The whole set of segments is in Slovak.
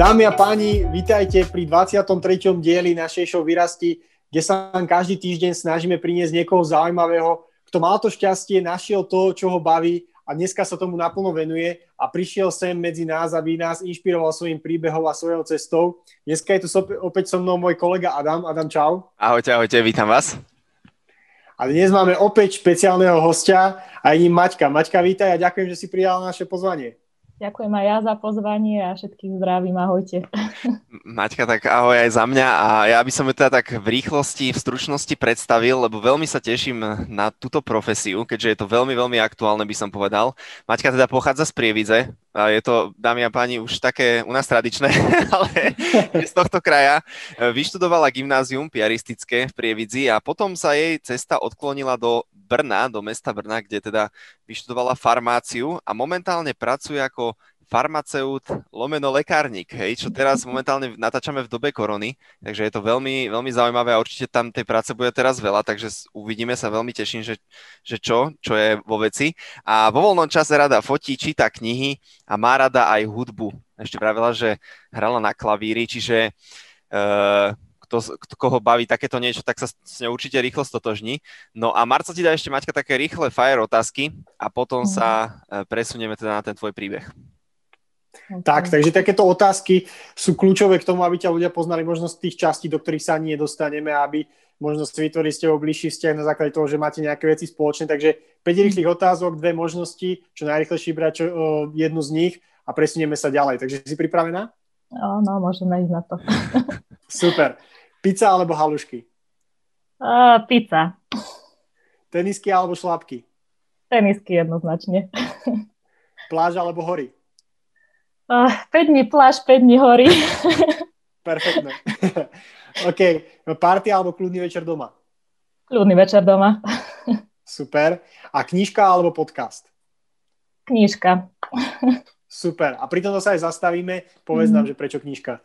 Dámy a páni, vítajte pri 23. dieli našej show Vyrasti, kde sa vám každý týždeň snažíme priniesť niekoho zaujímavého, kto mal to šťastie, našiel to, čo ho baví a dneska sa tomu naplno venuje a prišiel sem medzi nás, aby nás inšpiroval svojim príbehom a svojou cestou. Dneska je tu opäť so mnou môj kolega Adam. Adam, čau. Ahojte, ahojte, vítam vás. A dnes máme opäť špeciálneho hostia a je ním Maťka. Maťka, vítaj a ďakujem, že si prijal naše pozvanie. Ďakujem aj ja za pozvanie a všetkých zdravím, ahojte. Maťka, tak ahoj aj za mňa a ja by som ju teda tak v rýchlosti, v stručnosti predstavil, lebo veľmi sa teším na túto profesiu, keďže je to veľmi, veľmi aktuálne, by som povedal. Maťka teda pochádza z Prievidze, a je to, dámy a páni, už také u nás tradičné, ale z tohto kraja. Vyštudovala gymnázium piaristické v Prievidzi a potom sa jej cesta odklonila do Brna, do mesta Brna, kde teda vyštudovala farmáciu a momentálne pracuje ako farmaceut lomeno lekárnik, hej, čo teraz momentálne natáčame v dobe korony, takže je to veľmi, veľmi zaujímavé a určite tam tej práce bude teraz veľa, takže uvidíme sa, veľmi teším, že, že čo, čo je vo veci. A vo voľnom čase rada fotí, číta knihy a má rada aj hudbu. Ešte pravila, že hrala na klavíri, čiže uh, kto, koho baví takéto niečo, tak sa s ňou určite rýchlo stotožní. No a Marco ti dá ešte, Maťka, také rýchle fire otázky a potom mm. sa e, presunieme teda na ten tvoj príbeh. Okay. Tak, takže takéto otázky sú kľúčové k tomu, aby ťa ľudia poznali možno z tých častí, do ktorých sa ani nedostaneme, aby možno si vytvorili ste bližší vzťah na základe toho, že máte nejaké veci spoločné. Takže 5 mhm. rýchlych otázok, dve možnosti, čo najrychlejšie brať čo, jednu z nich a presunieme sa ďalej. Takže si pripravená? no, môžeme ísť na to. Super. Pizza alebo halušky? Uh, pizza. Tenisky alebo šlapky? Tenisky jednoznačne. Pláž alebo hory? Uh, 5 dní pláž, 5 dní hory. Perfektné. OK. Party alebo kľudný večer doma? Kľudný večer doma. Super. A knižka alebo podcast? Knižka. Super. A pri tomto sa aj zastavíme. Povedz mm. nám, že prečo knižka?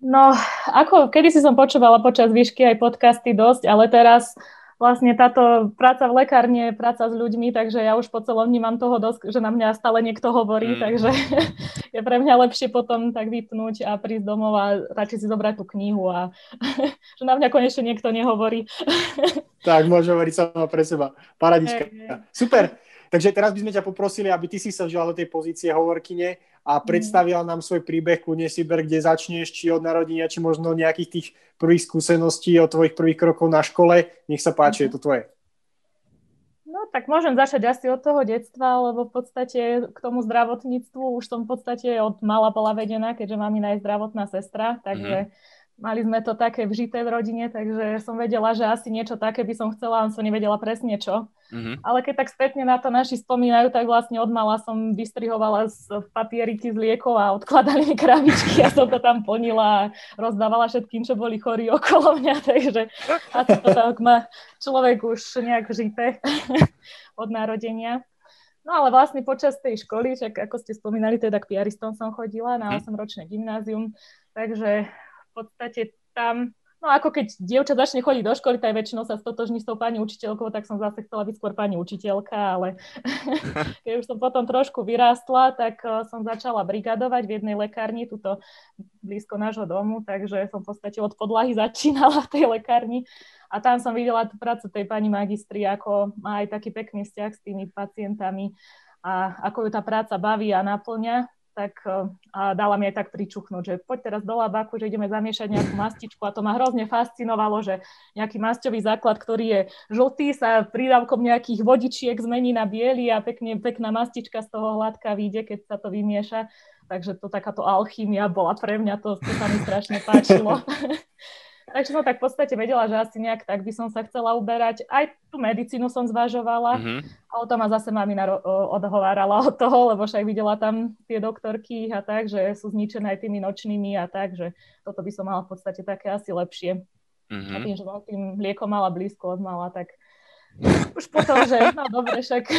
No, ako kedy si som počúvala počas výšky aj podcasty dosť, ale teraz vlastne táto práca v lekárni je práca s ľuďmi, takže ja už po celom vnímam toho dosť, že na mňa stále niekto hovorí, mm. takže je pre mňa lepšie potom tak vypnúť a prísť domov a radšej si zobrať tú knihu a že na mňa konečne niekto nehovorí. tak, môžem hovoriť sama pre seba. Paradička. Hey. Super. Takže teraz by sme ťa poprosili, aby ty si sa vžila do tej pozície hovorkyne a mhm. predstavila nám svoj príbeh, kľudne si ber, kde začneš, či od narodenia, či možno nejakých tých prvých skúseností, od tvojich prvých krokov na škole. Nech sa páči, je to tvoje. No tak môžem začať asi od toho detstva, lebo v podstate k tomu zdravotníctvu už som v podstate od mala bola vedená, keďže mám iná zdravotná sestra, takže mm-hmm mali sme to také vžité v rodine, takže som vedela, že asi niečo také by som chcela, ale som nevedela presne čo. Mm-hmm. Ale keď tak spätne na to naši spomínajú, tak vlastne od mala som vystrihovala z papieriky z liekov a odkladali mi krabičky a som to tam plnila a rozdávala všetkým, čo boli chorí okolo mňa, takže asi to tak má človek už nejak žité od narodenia. No ale vlastne počas tej školy, čak ako ste spomínali, teda k piaristom som chodila na 8-ročné mhm. gymnázium, takže v podstate tam, no ako keď dievča začne chodiť do školy, tak väčšinou sa stotožní s tou pani učiteľkou, tak som zase chcela byť skôr pani učiteľka, ale keď už som potom trošku vyrástla, tak eh, som začala brigadovať v jednej lekárni, tuto blízko nášho domu, takže som v podstate od podlahy začínala v tej lekárni. A tam som videla tú prácu tej pani magistri, ako má aj taký pekný vzťah s tými pacientami a ako ju tá práca baví a naplňa tak eh, a dala mi aj tak pričuchnúť, že poď teraz do labaku, že ideme zamiešať nejakú mastičku a to ma hrozne fascinovalo, že nejaký masťový základ, ktorý je žltý, sa prídavkom nejakých vodičiek zmení na biely a pekne, pekná mastička z toho hladká vyjde, keď sa to vymieša. Takže to takáto alchýmia bola pre mňa, to, to sa mi strašne páčilo. Takže som tak v podstate vedela, že asi nejak tak by som sa chcela uberať. Aj tú medicínu som zvažovala, mm-hmm. ale to ma zase mamina odhovárala od toho, lebo však videla tam tie doktorky a tak, že sú zničené aj tými nočnými a tak, že toto by som mala v podstate také asi lepšie. Mm-hmm. A tým, že som tým liekom mala blízko od mala, tak už potom, že no dobre, však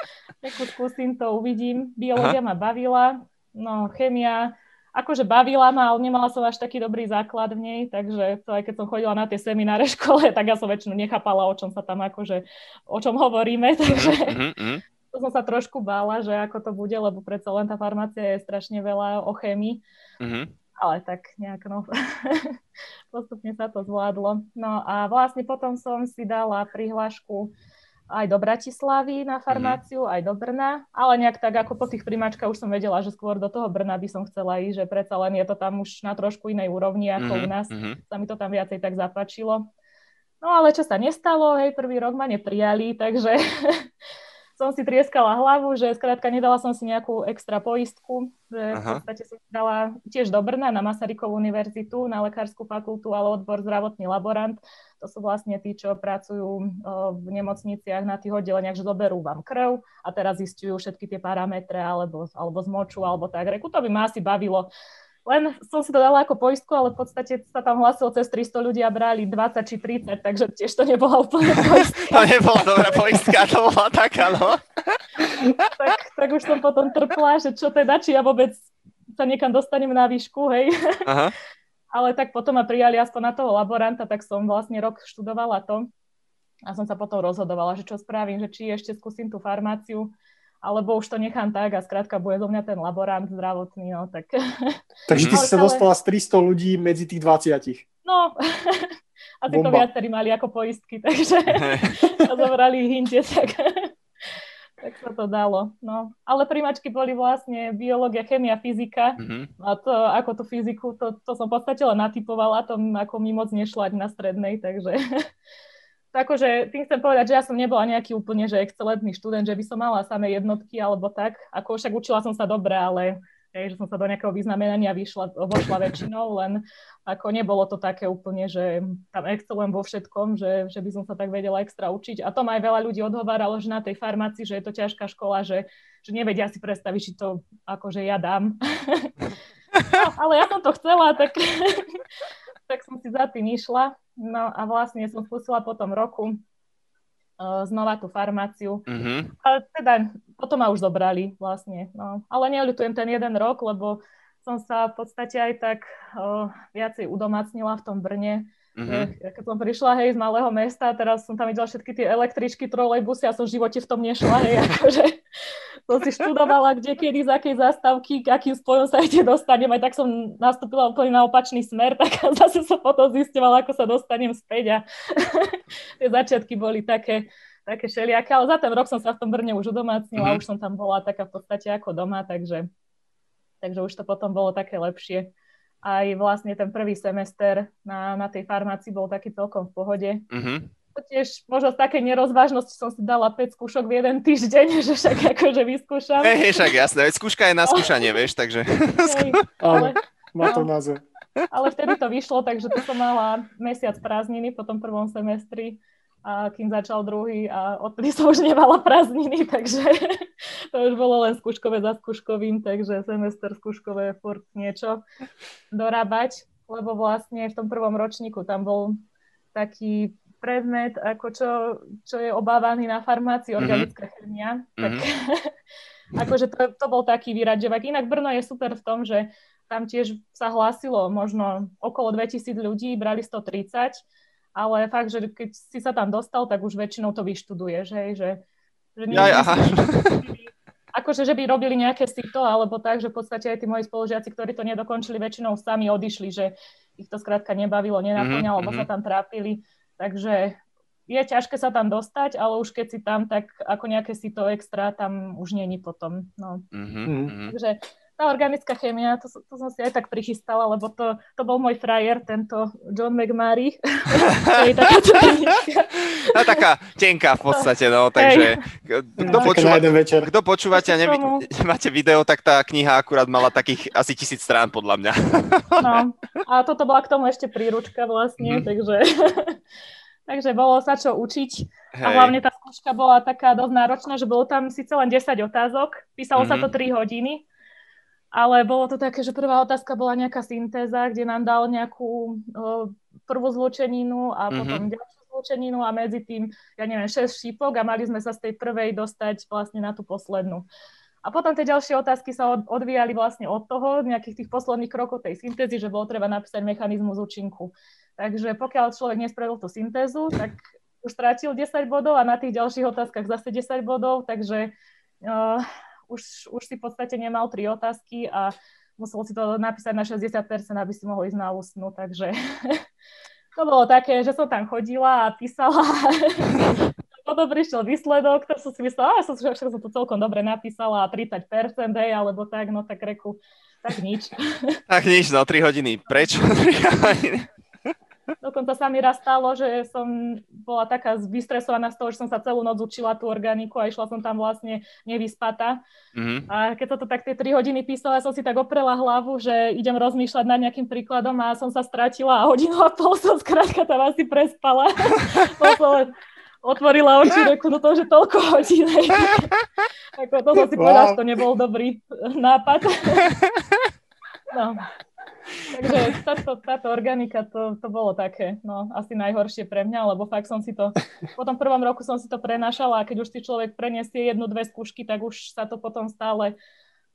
skúsim to, uvidím. Biológia ma bavila, no chemia, akože bavila ma, ale nemala som až taký dobrý základ v nej, takže to aj keď som chodila na tie semináre škole, tak ja som väčšinu nechápala, o čom sa tam akože, o čom hovoríme, takže mm-hmm. to to som sa trošku bála, že ako to bude, lebo predsa len tá farmácia je strašne veľa o chémii. Mm-hmm. Ale tak nejak, no, postupne sa to zvládlo. No a vlastne potom som si dala prihlášku aj do Bratislavy na farmáciu, mm-hmm. aj do Brna, ale nejak tak ako po tých primačkách už som vedela, že skôr do toho Brna by som chcela ísť, že predsa len je to tam už na trošku inej úrovni ako mm-hmm. u nás. Mm-hmm. Sa mi to tam viacej tak zapáčilo. No ale čo sa nestalo, hej, prvý rok ma neprijali, takže som si trieskala hlavu, že skrátka nedala som si nejakú extra poistku, že Aha. v podstate som dala tiež do Brna na Masarykovú univerzitu, na lekárskú fakultu, ale odbor zdravotný laborant. To sú vlastne tí, čo pracujú v nemocniciach na tých oddeleniach, že zoberú vám krv a teraz zistujú všetky tie parametre alebo, alebo zmoču alebo tak. Reku, to by ma asi bavilo len som si to dala ako poistku, ale v podstate sa tam hlasilo cez 300 ľudí a brali 20 či 30, takže tiež to nebola úplne poistka. to nebola dobrá poistka, to bola taká, no. tak, tak už som potom trpla, že čo teda, či ja vôbec sa niekam dostanem na výšku, hej. Aha. ale tak potom ma prijali aspoň na toho laboranta, tak som vlastne rok študovala to a som sa potom rozhodovala, že čo spravím, že či ešte skúsim tú farmáciu, alebo už to nechám tak a skrátka bude zo mňa ten laborant zdravotný, no tak... Takže ty si sa dostala z 300 ľudí medzi tých 20. No, Bomba. to viacerí mali ako poistky, takže sa zobrali hinte, tak, tak sa to dalo. No. Ale primačky boli vlastne biológia, chemia, fyzika mm-hmm. a to, ako tú fyziku, to, to som v podstate len natypovala, to ako mi moc nešlo na strednej, takže akože tým chcem povedať, že ja som nebola nejaký úplne že excelentný študent, že by som mala samé jednotky alebo tak. Ako však učila som sa dobre, ale hej, že som sa do nejakého vyznamenania vyšla, vošla väčšinou, len ako nebolo to také úplne, že tam excelujem vo všetkom, že, že by som sa tak vedela extra učiť. A to ma aj veľa ľudí odhováralo, že na tej farmácii, že je to ťažká škola, že, že nevedia si predstaviť, či to akože ja dám. no, ale ja som to chcela, tak, tak som si za tým išla. No a vlastne som skúsila po tom roku uh, znova tú farmáciu. Mm-hmm. Ale teda potom ma už zobrali vlastne. No. Ale neľutujem ten jeden rok, lebo som sa v podstate aj tak uh, viacej udomacnila v tom Brne. Mm-hmm. Keď som prišla hej z malého mesta, teraz som tam videla všetky tie električky, trolejbusy a som v živote v tom nešla. Hej, akože som si študovala, kde, kedy, z akej zástavky, k akým spojom sa ide dostanem. Aj tak som nastúpila úplne na opačný smer, tak zase som potom zistovala, ako sa dostanem späť a tie začiatky boli také, také šeliaké, ale za ten rok som sa v tom Brne už udomácnila, mm-hmm. už som tam bola taká v podstate ako doma, takže, takže už to potom bolo také lepšie aj vlastne ten prvý semester na, na tej farmácii bol taký celkom v pohode. Mm-hmm. Tiež možno z takej nerozvážnosti som si dala 5 skúšok v jeden týždeň, že však akože vyskúšam. Hej, hej, však jasné, veď skúška je na skúšanie, vieš, takže... Hej, ale, má to no, názor. Ale vtedy to vyšlo, takže to som mala mesiac prázdniny po tom prvom semestri a kým začal druhý a odtedy som už nemala prázdniny, takže to už bolo len skúškové za skúškovým, takže semester skúškové furt niečo dorábať, lebo vlastne v tom prvom ročníku tam bol taký predmet, ako čo, čo je obávaný na farmácii, mhm. organická mm-hmm. chemia. Tak mm-hmm. akože to, to bol taký vyraďovak. Inak Brno je super v tom, že tam tiež sa hlásilo možno okolo 2000 ľudí, brali 130 ale fakt, že keď si sa tam dostal, tak už väčšinou to vyštuduješ, hej, že, že nie, ja, aha. akože, že by robili nejaké sito, alebo tak, že v podstate aj tí moji spolužiaci, ktorí to nedokončili, väčšinou sami odišli, že ich to skrátka nebavilo, nenaplňalo, mm-hmm. lebo sa mhm. tam trápili. Takže je ťažké sa tam dostať, ale už keď si tam, tak ako nejaké si to extra tam už není potom. No. Mm-hmm. Takže tá organická chémia, to, to som si aj tak prichystala, lebo to, to bol môj frajer, tento John McMurray. taká, no, taká tenká v podstate, no, takže kto, počúva, kto počúvate a nevi, nemáte video, tak tá kniha akurát mala takých asi tisíc strán, podľa mňa. no, a toto bola k tomu ešte príručka vlastne, mm. takže... Takže bolo sa čo učiť. Hej. A hlavne tá skúška bola taká dosť náročná, že bolo tam síce len 10 otázok, písalo mm-hmm. sa to 3 mhm. hodiny, ale bolo to také, že prvá otázka bola nejaká syntéza, kde nám dal nejakú uh, prvú zlúčeninu a mm-hmm. potom ďalšiu zlúčeninu a medzi tým, ja neviem, 6 šípok a mali sme sa z tej prvej dostať vlastne na tú poslednú. A potom tie ďalšie otázky sa od, odvíjali vlastne od toho, nejakých tých posledných krokov tej syntézy, že bolo treba napísať mechanizmus účinku. Takže pokiaľ človek nespravil tú syntézu, tak už strátil 10 bodov a na tých ďalších otázkach zase 10 bodov, takže uh, už, už si v podstate nemal tri otázky a musel si to napísať na 60%, aby si mohol ísť na ústnu, takže to bolo také, že som tam chodila a písala. Potom prišiel výsledok, to som si myslela, a som, že som to celkom dobre napísala, 30%, hej, alebo tak, no tak reku, tak nič. Tak nič, no 3 hodiny. Prečo 3 hodiny? Dokonca sa mi raz stalo, že som bola taká vystresovaná z toho, že som sa celú noc učila tú organiku a išla som tam vlastne nevyspatá. Mm-hmm. A keď sa to tak tie 3 hodiny písala, som si tak oprela hlavu, že idem rozmýšľať nad nejakým príkladom a som sa stratila a hodinu a pol som skrátka tam asi prespala. otvorila oči, reku, no to už je toľko hodín. Ako to som si wow. povedala, že to nebol dobrý nápad. No. Takže táto, táto organika, to, to bolo také, no, asi najhoršie pre mňa, lebo fakt som si to, po tom prvom roku som si to prenašala a keď už si človek preniesie jednu, dve skúšky, tak už sa to potom stále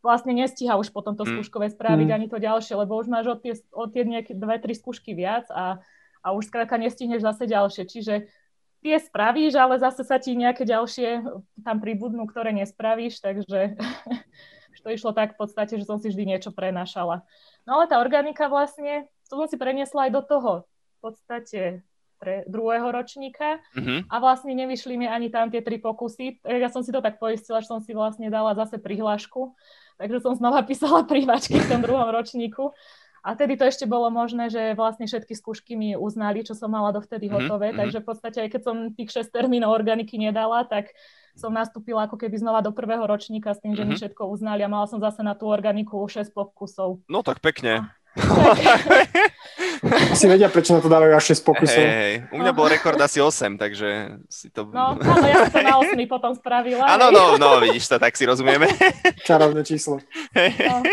vlastne nestíha už potom to mm. skúškové spraviť mm. ani to ďalšie, lebo už máš od tie, od dve, tri skúšky viac a, a už skrátka nestihneš zase ďalšie. Čiže tie spravíš, ale zase sa ti nejaké ďalšie tam pribudnú, ktoré nespravíš, takže to išlo tak v podstate, že som si vždy niečo prenašala. No ale tá organika vlastne, to som si preniesla aj do toho v podstate pre druhého ročníka mm-hmm. a vlastne nevyšli mi ani tam tie tri pokusy. Ja som si to tak poistila, že som si vlastne dala zase prihlášku, takže som znova písala prívačky v tom druhom ročníku. A tedy to ešte bolo možné, že vlastne všetky skúšky mi uznali, čo som mala dovtedy mm-hmm. hotové, takže v podstate aj keď som tých 6 termínov organiky nedala, tak som nastúpila ako keby znova do prvého ročníka s tým, že mm-hmm. mi mhm. všetko uznali a mala som zase na tú organiku 6 pokusov. No tak pekne. Asi vedia, prečo na to dávajú až 6 pokusov. Hey, hey. U mňa bol rekord asi 8, takže si to... No, áno, ja som to na 8 potom spravila. Áno, no, no, vidíš to, tak si rozumieme. Čarovné číslo. No.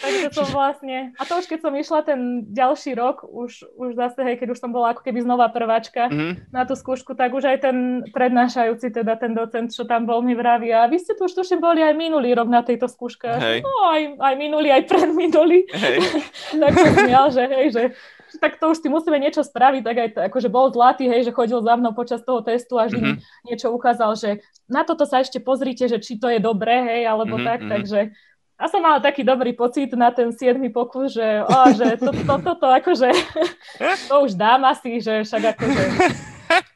Takže som vlastne, a to už keď som išla ten ďalší rok, už, už zase, hej, keď už som bola ako keby znova prváčka mm-hmm. na tú skúšku, tak už aj ten prednášajúci, teda ten docent, čo tam bol, mi vraví, a vy ste tu už tuším boli aj minulý rok na tejto skúške. Hej. No aj, aj minulý, aj predminulý. Hej. tak som smial, že hej, že tak to už si musíme niečo spraviť, tak aj to, akože bol zlatý, hej, že chodil za mnou počas toho testu a vždy mm-hmm. niečo ukázal, že na toto sa ešte pozrite, že či to je dobré, hej, alebo mm-hmm, tak, mm-hmm. takže a som mala taký dobrý pocit na ten 7. pokus, že, ó, že to, to, to, to, akože, to už dám asi, že však akože,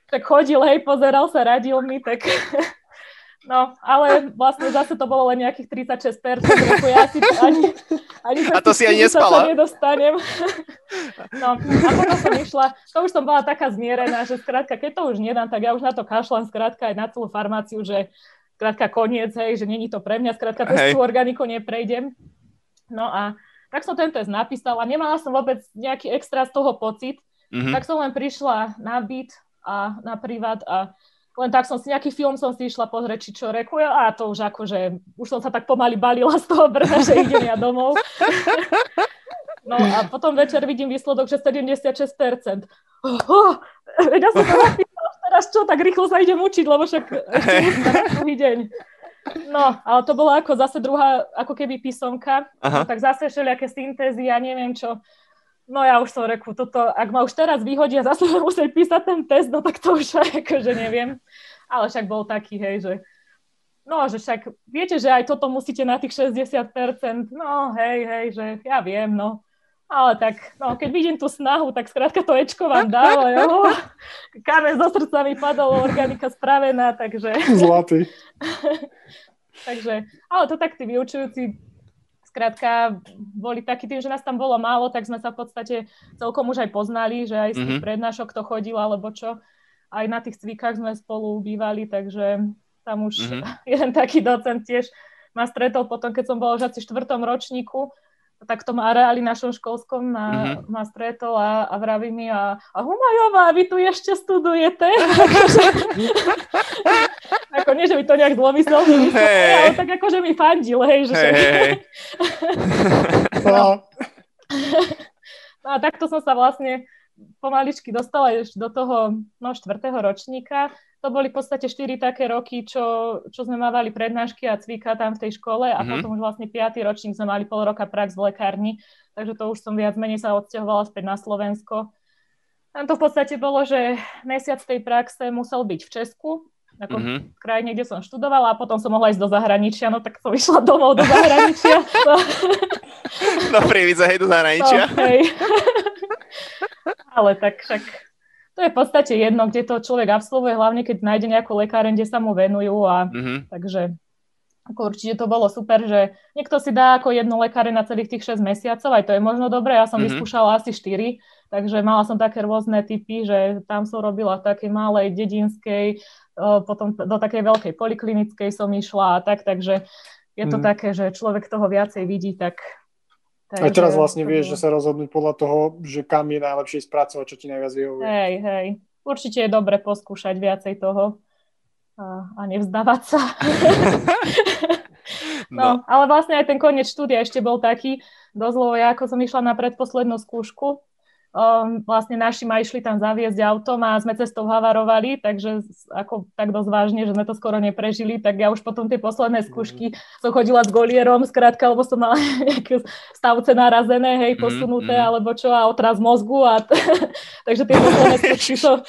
tak chodil, hej, pozeral sa, radil mi, tak No, ale vlastne zase to bolo len nejakých 36%, lebo ja si ani, ani a to si aj nespala. Sa nedostanem. No, a potom som išla, to už som bola taká zmierená, že skrátka, keď to už nedám, tak ja už na to kašľam skrátka aj na celú farmáciu, že skrátka koniec, hej, že není to pre mňa, skrátka tú organiku neprejdem. No a tak som ten test napísala, nemala som vôbec nejaký extra z toho pocit, mm-hmm. tak som len prišla na byt a na privát a len tak som si, nejaký film som si išla pozrieť, či čo reku, a to už akože, už som sa tak pomaly balila z toho brna, že idem ja domov. No a potom večer vidím výsledok, že 76%. Oh, ja som to teraz čo, tak rýchlo sa idem učiť, lebo však ešte druhý deň. No, ale to bola ako zase druhá, ako keby písomka, no, tak zase všelijaké syntézy, ja neviem čo. No ja už som reku, toto, ak ma už teraz vyhodia, zase musieť písať ten test, no tak to už akože neviem. Ale však bol taký, hej, že no, že však viete, že aj toto musíte na tých 60%, no hej, hej, že ja viem, no. Ale tak, no, keď vidím tú snahu, tak skrátka to Ečko vám dáva, jo. Kameň zo srdca mi padol, organika spravená, takže... Zlatý. takže, ale to tak tí vyučujúci skrátka boli takí tým, že nás tam bolo málo, tak sme sa v podstate celkom už aj poznali, že aj z tých mm-hmm. prednášok to chodil, alebo čo. Aj na tých cvikách sme spolu bývali, takže tam už mm-hmm. jeden taký docent tiež ma stretol potom, keď som bola už asi v štvrtom ročníku, tak v tom areáli našom školskom ma, mm-hmm. ma stretol a, a vraví mi a, a Humajová, vy tu ešte studujete? ako nie, že by to nejak zlomyslel, hey. ale tak akože mi fandil, hej, že hey, hey. no. no a takto som sa vlastne pomaličky dostala ešte do toho no, štvrtého ročníka to boli v podstate 4 také roky, čo, čo sme mávali prednášky a cvika tam v tej škole a mm-hmm. potom už vlastne 5. ročník sme mali pol roka prax v lekárni, takže to už som viac menej sa odsťahovala späť na Slovensko. Tam to v podstate bolo, že mesiac tej praxe musel byť v Česku ako mm-hmm. v krajine, kde som študovala a potom som mohla ísť do zahraničia, no tak som išla domov do zahraničia. no prívidze, hej, do zahraničia. No, hej. Ale tak však to je v podstate jedno, kde to človek absolvuje, hlavne keď nájde nejakú lekáreň, kde sa mu venujú a mm-hmm. takže ako určite to bolo super, že niekto si dá ako jednu lekáre na celých tých 6 mesiacov, aj to je možno dobré, ja som mm-hmm. vyskúšala asi 4, takže mala som také rôzne typy, že tam som robila v takej malej dedinskej, potom do takej veľkej poliklinickej som išla a tak, takže je to mm. také, že človek toho viacej vidí, tak... Aj teraz vlastne vieš, že sa rozhodnúť podľa toho, že kam je najlepšie spracovať, čo ti najviac vyhovuje. Hej, hej. Určite je dobre poskúšať viacej toho a, a nevzdávať sa. no. no, ale vlastne aj ten koniec štúdia ešte bol taký dosť, lebo ja ako som išla na predposlednú skúšku, um, vlastne naši ma išli tam zaviesť autom a sme cestou havarovali, takže ako tak dosť vážne, že sme to skoro neprežili, tak ja už potom tie posledné mhm. skúšky mm. som chodila s golierom, skrátka, lebo som mala nejaké stavce narazené, hej, mhm, posunuté, mm, alebo čo, a otraz mozgu a t- takže tie posledné skúšky som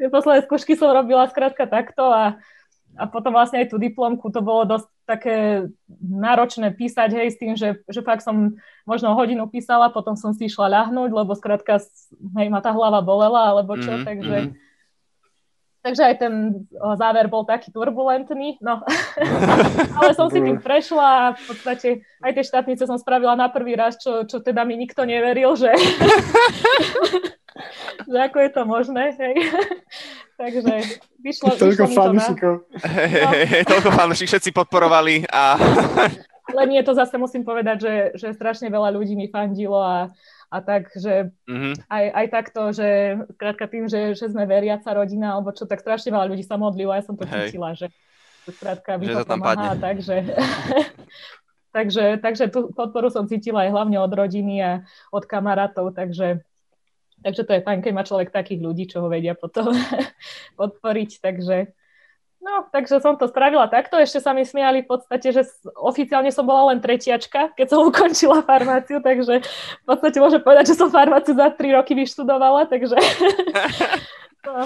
tie posledné skúšky som robila skrátka takto a a potom vlastne aj tú diplomku, to bolo dosť také náročné písať, hej, s tým, že, že fakt som možno hodinu písala, potom som si išla ľahnúť, lebo skrátka, hej, ma tá hlava bolela, alebo čo, mm-hmm. takže... Mm-hmm. Takže aj ten záver bol taký turbulentný, no. ale som si tým prešla a v podstate aj tie štátnice som spravila na prvý raz, čo, čo teda mi nikto neveril, že, že ako je to možné, hej. Takže vyšlo, toľko fanúšikov. No. toľko fanúšik, všetci podporovali. A... Ale nie, to zase musím povedať, že, že strašne veľa ľudí mi fandilo a, a tak, že mm-hmm. aj, aj takto, že skrátka tým, že, že sme veriaca rodina, alebo čo, tak strašne veľa ľudí sa modlilo a ja som to cítila, že skrátka by že to, pomáha, takže... takže, takže tú podporu som cítila aj hlavne od rodiny a od kamarátov, takže Takže to je fajn, keď má človek takých ľudí, čo ho vedia potom podporiť. Takže, no, takže som to spravila takto. Ešte sa mi smiali v podstate, že oficiálne som bola len tretiačka, keď som ukončila farmáciu, takže v podstate môžem povedať, že som farmáciu za 3 roky vyštudovala, takže... no.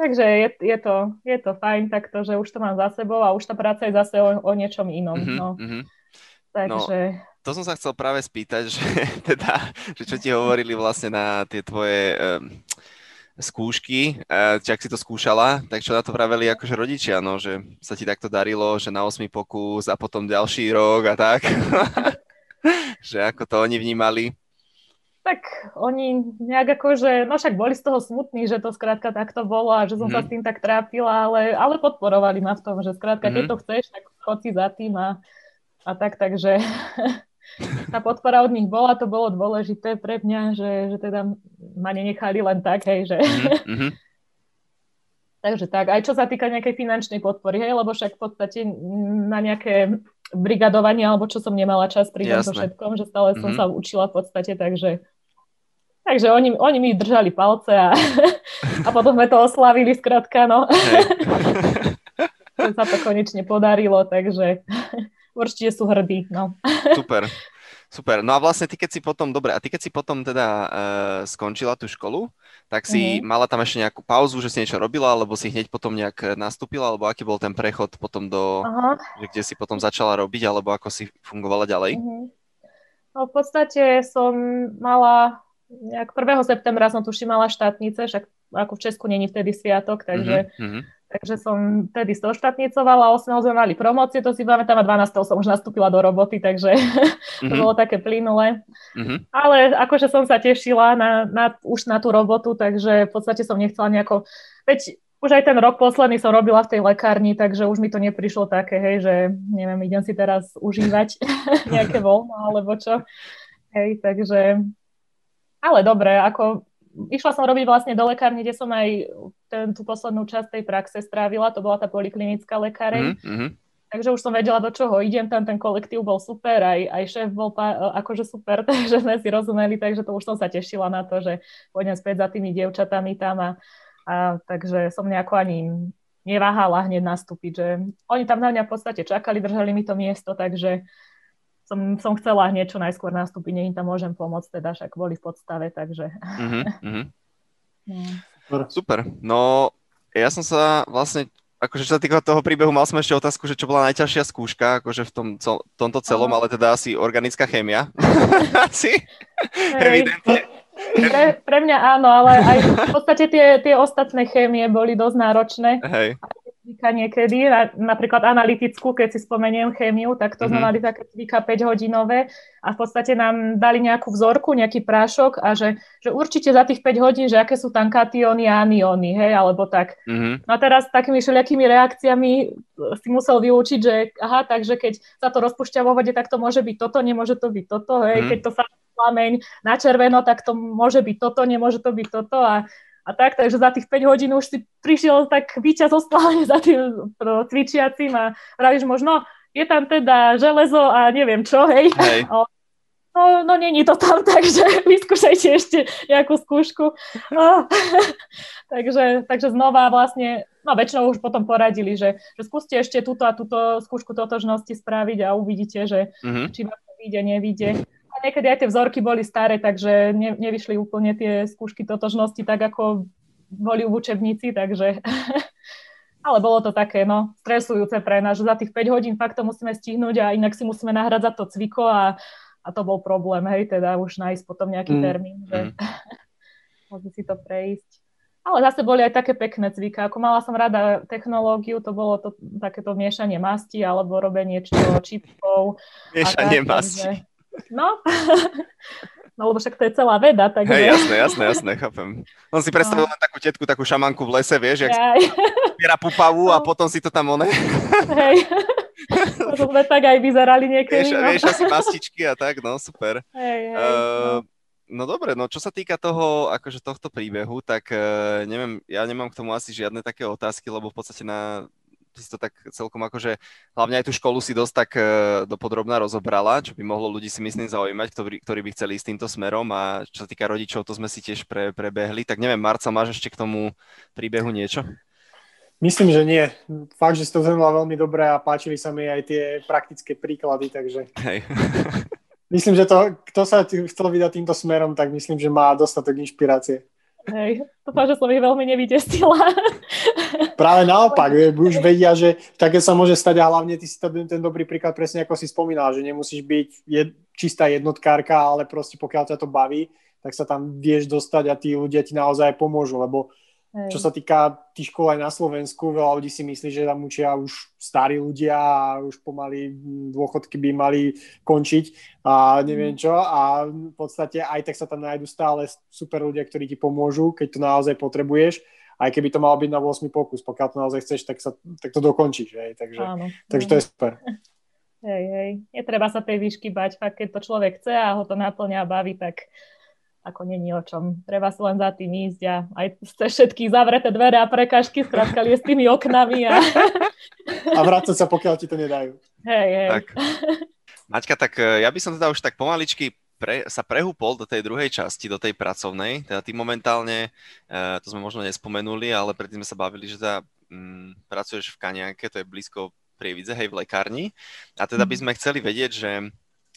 Takže je, je, to, je to fajn takto, že už to mám za sebou a už tá práca je zase o, o niečom inom. Mm-hmm, no. Mm-hmm. Takže... No to som sa chcel práve spýtať, že, teda, že čo ti hovorili vlastne na tie tvoje um, skúšky, uh, ak si to skúšala, tak čo na to pravili akože rodičia, no, že sa ti takto darilo, že na 8 pokus a potom ďalší rok a tak. že ako to oni vnímali? Tak oni nejak akože, no však boli z toho smutní, že to skrátka takto bolo a že som mm. sa mhm. s tým tak trápila, ale, ale podporovali ma v tom, že skrátka, mm. keď mhm. to chceš, tak chod si za tým a, a tak, takže tá podpora od nich bola, to bolo dôležité pre mňa, že, že teda ma nenechali len tak, hej, že... Mm-hmm. Takže tak, aj čo sa týka nejakej finančnej podpory, hej, lebo však v podstate na nejaké brigadovanie, alebo čo som nemala čas pri tomto všetkom, že stále som mm-hmm. sa učila v podstate, takže takže oni, oni mi držali palce a, a potom sme to oslavili skrátka, no. sa to konečne podarilo, takže určite sú hrdí. No. Super. Super. No a vlastne ty keď si potom, dobre, a ty keď si potom teda uh, skončila tú školu, tak si mm-hmm. mala tam ešte nejakú pauzu, že si niečo robila, alebo si hneď potom nejak nastúpila, alebo aký bol ten prechod potom do, Aha. že kde si potom začala robiť, alebo ako si fungovala ďalej? Mm-hmm. No v podstate som mala, nejak 1. septembra som tuším mala štátnice, však ako v Česku není vtedy sviatok, takže mm-hmm. Takže som tedy stoštátnicovala, 8. sme mali promócie, to si pamätám, a 12. som už nastúpila do roboty, takže mm-hmm. to bolo také plynulé. Mm-hmm. Ale akože som sa tešila na, na, už na tú robotu, takže v podstate som nechcela nejako... Veď už aj ten rok posledný som robila v tej lekárni, takže už mi to neprišlo také, hej, že neviem, idem si teraz užívať nejaké voľno alebo čo. Hej, takže... Ale dobre, ako išla som robiť vlastne do lekárny, kde som aj ten, tú poslednú časť tej praxe strávila, to bola tá poliklinická lekáreň. Mm-hmm. Takže už som vedela, do čoho idem, tam ten kolektív bol super, aj, aj šéf bol pa, akože super, takže sme si rozumeli, takže to už som sa tešila na to, že pôjdem späť za tými dievčatami tam a, a takže som nejako ani neváhala hneď nastúpiť, že oni tam na mňa v podstate čakali, držali mi to miesto, takže som, som chcela hneď čo najskôr nastúpiť, nie im tam môžem pomôcť, teda však boli v podstave, takže... Mm-hmm. No. Super. No, ja som sa vlastne akože čo sa týka toho príbehu, mal som ešte otázku, že čo bola najťažšia skúška, akože v tom, co, tomto celom, ale teda asi organická chémia. asi? Evidentne. Pre, pre mňa áno, ale aj v podstate tie, tie ostatné chémie boli dosť náročné. Hej cvika niekedy, napríklad analytickú, keď si spomeniem chémiu, tak to mm-hmm. sme mhm. mali také cvika 5 hodinové a v podstate nám dali nejakú vzorku, nejaký prášok a že, že určite za tých 5 hodín, že aké sú tam katióny a anióny, hej, alebo tak. Mm-hmm. No a teraz s takými všelijakými reakciami si musel vyučiť, že aha, takže keď sa to rozpúšťa vo vode, tak to môže byť toto, nemôže to byť toto, hej, mm-hmm. keď to sa plameň na červeno, tak to môže byť toto, nemôže to byť toto a a tak, takže za tých 5 hodín už si prišiel tak víťaz oslávne za tým cvičiacím a pravíš možno, je tam teda železo a neviem čo, hej. hej. No, no není to tam, takže vyskúšajte ešte nejakú skúšku. No, takže, takže znova vlastne, no väčšinou už potom poradili, že, že skúste ešte túto a túto skúšku totožnosti spraviť a uvidíte, že mm-hmm. či vám to vyjde, nevyjde niekedy aj tie vzorky boli staré, takže ne, nevyšli úplne tie skúšky totožnosti tak, ako boli v učebnici, takže... Ale bolo to také, no, stresujúce pre nás, že za tých 5 hodín fakt to musíme stihnúť a inak si musíme nahradzať to cviko a, a to bol problém, hej, teda už nájsť potom nejaký mm. termín, že mm. môže si to prejsť. Ale zase boli aj také pekné cvika. Ako mala som rada technológiu, to bolo to takéto miešanie masti alebo robenie čipov. Miešanie masti. Takže, No, no lebo však to je celá veda, takže... Hej, jasné, jasné, jasné, chápem. On si predstavil no. len takú tetku, takú šamanku v lese, vieš, jak spiera pupavu no. a potom si to tam one... Hej, to sme tak aj vyzerali niekedy. Vieš, no. vieš asi mastičky a tak, no super. Hej, hej, uh, no. No dobre, no čo sa týka toho, akože tohto príbehu, tak uh, neviem, ja nemám k tomu asi žiadne také otázky, lebo v podstate na si to tak celkom akože, hlavne aj tú školu si dosť tak uh, dopodrobná rozobrala, čo by mohlo ľudí si myslím zaujímať, ktorí, ktorí by chceli ísť týmto smerom a čo sa týka rodičov, to sme si tiež pre, prebehli. Tak neviem, Marca, máš ešte k tomu príbehu niečo? Myslím, že nie. Fakt, že si to zhrnula veľmi dobre a páčili sa mi aj tie praktické príklady, takže... Hej. myslím, že to, kto sa chcel vydať týmto smerom, tak myslím, že má dostatok inšpirácie. Hej, dúfam, že som ich veľmi nevydesila. Práve naopak, už vedia, že také sa môže stať a hlavne ty si to, ten dobrý príklad presne ako si spomínal, že nemusíš byť jed, čistá jednotkárka, ale proste pokiaľ ťa to baví, tak sa tam vieš dostať a tí ľudia ti naozaj pomôžu, lebo Hej. Čo sa týka tých škôl aj na Slovensku, veľa ľudí si myslí, že tam učia už starí ľudia a už pomaly dôchodky by mali končiť a neviem čo a v podstate aj tak sa tam nájdú stále super ľudia, ktorí ti pomôžu, keď to naozaj potrebuješ aj keby to malo byť na 8 pokus, pokiaľ to naozaj chceš, tak, sa, tak to dokončíš, hej, takže, Áno. takže to je super. Hej, hej, netreba sa tej výšky bať, fakt keď to človek chce a ho to naplňa a baví, tak ako není o čom. Treba si len za tým ísť a aj ste všetky zavreté dvere a prekažky, skrátka s tými oknami. A, a vrácať sa, pokiaľ ti to nedajú. Hej, hej. Tak. Maťka, tak e, ja by som teda už tak pomaličky pre, sa prehúpol do tej druhej časti, do tej pracovnej. Teda ty momentálne, uh, to sme možno nespomenuli, ale predtým sme sa bavili, že teda um, pracuješ v Kanianke, to je blízko Prievidze, hej, v lekárni. A teda by mhm. sme chceli vedieť, že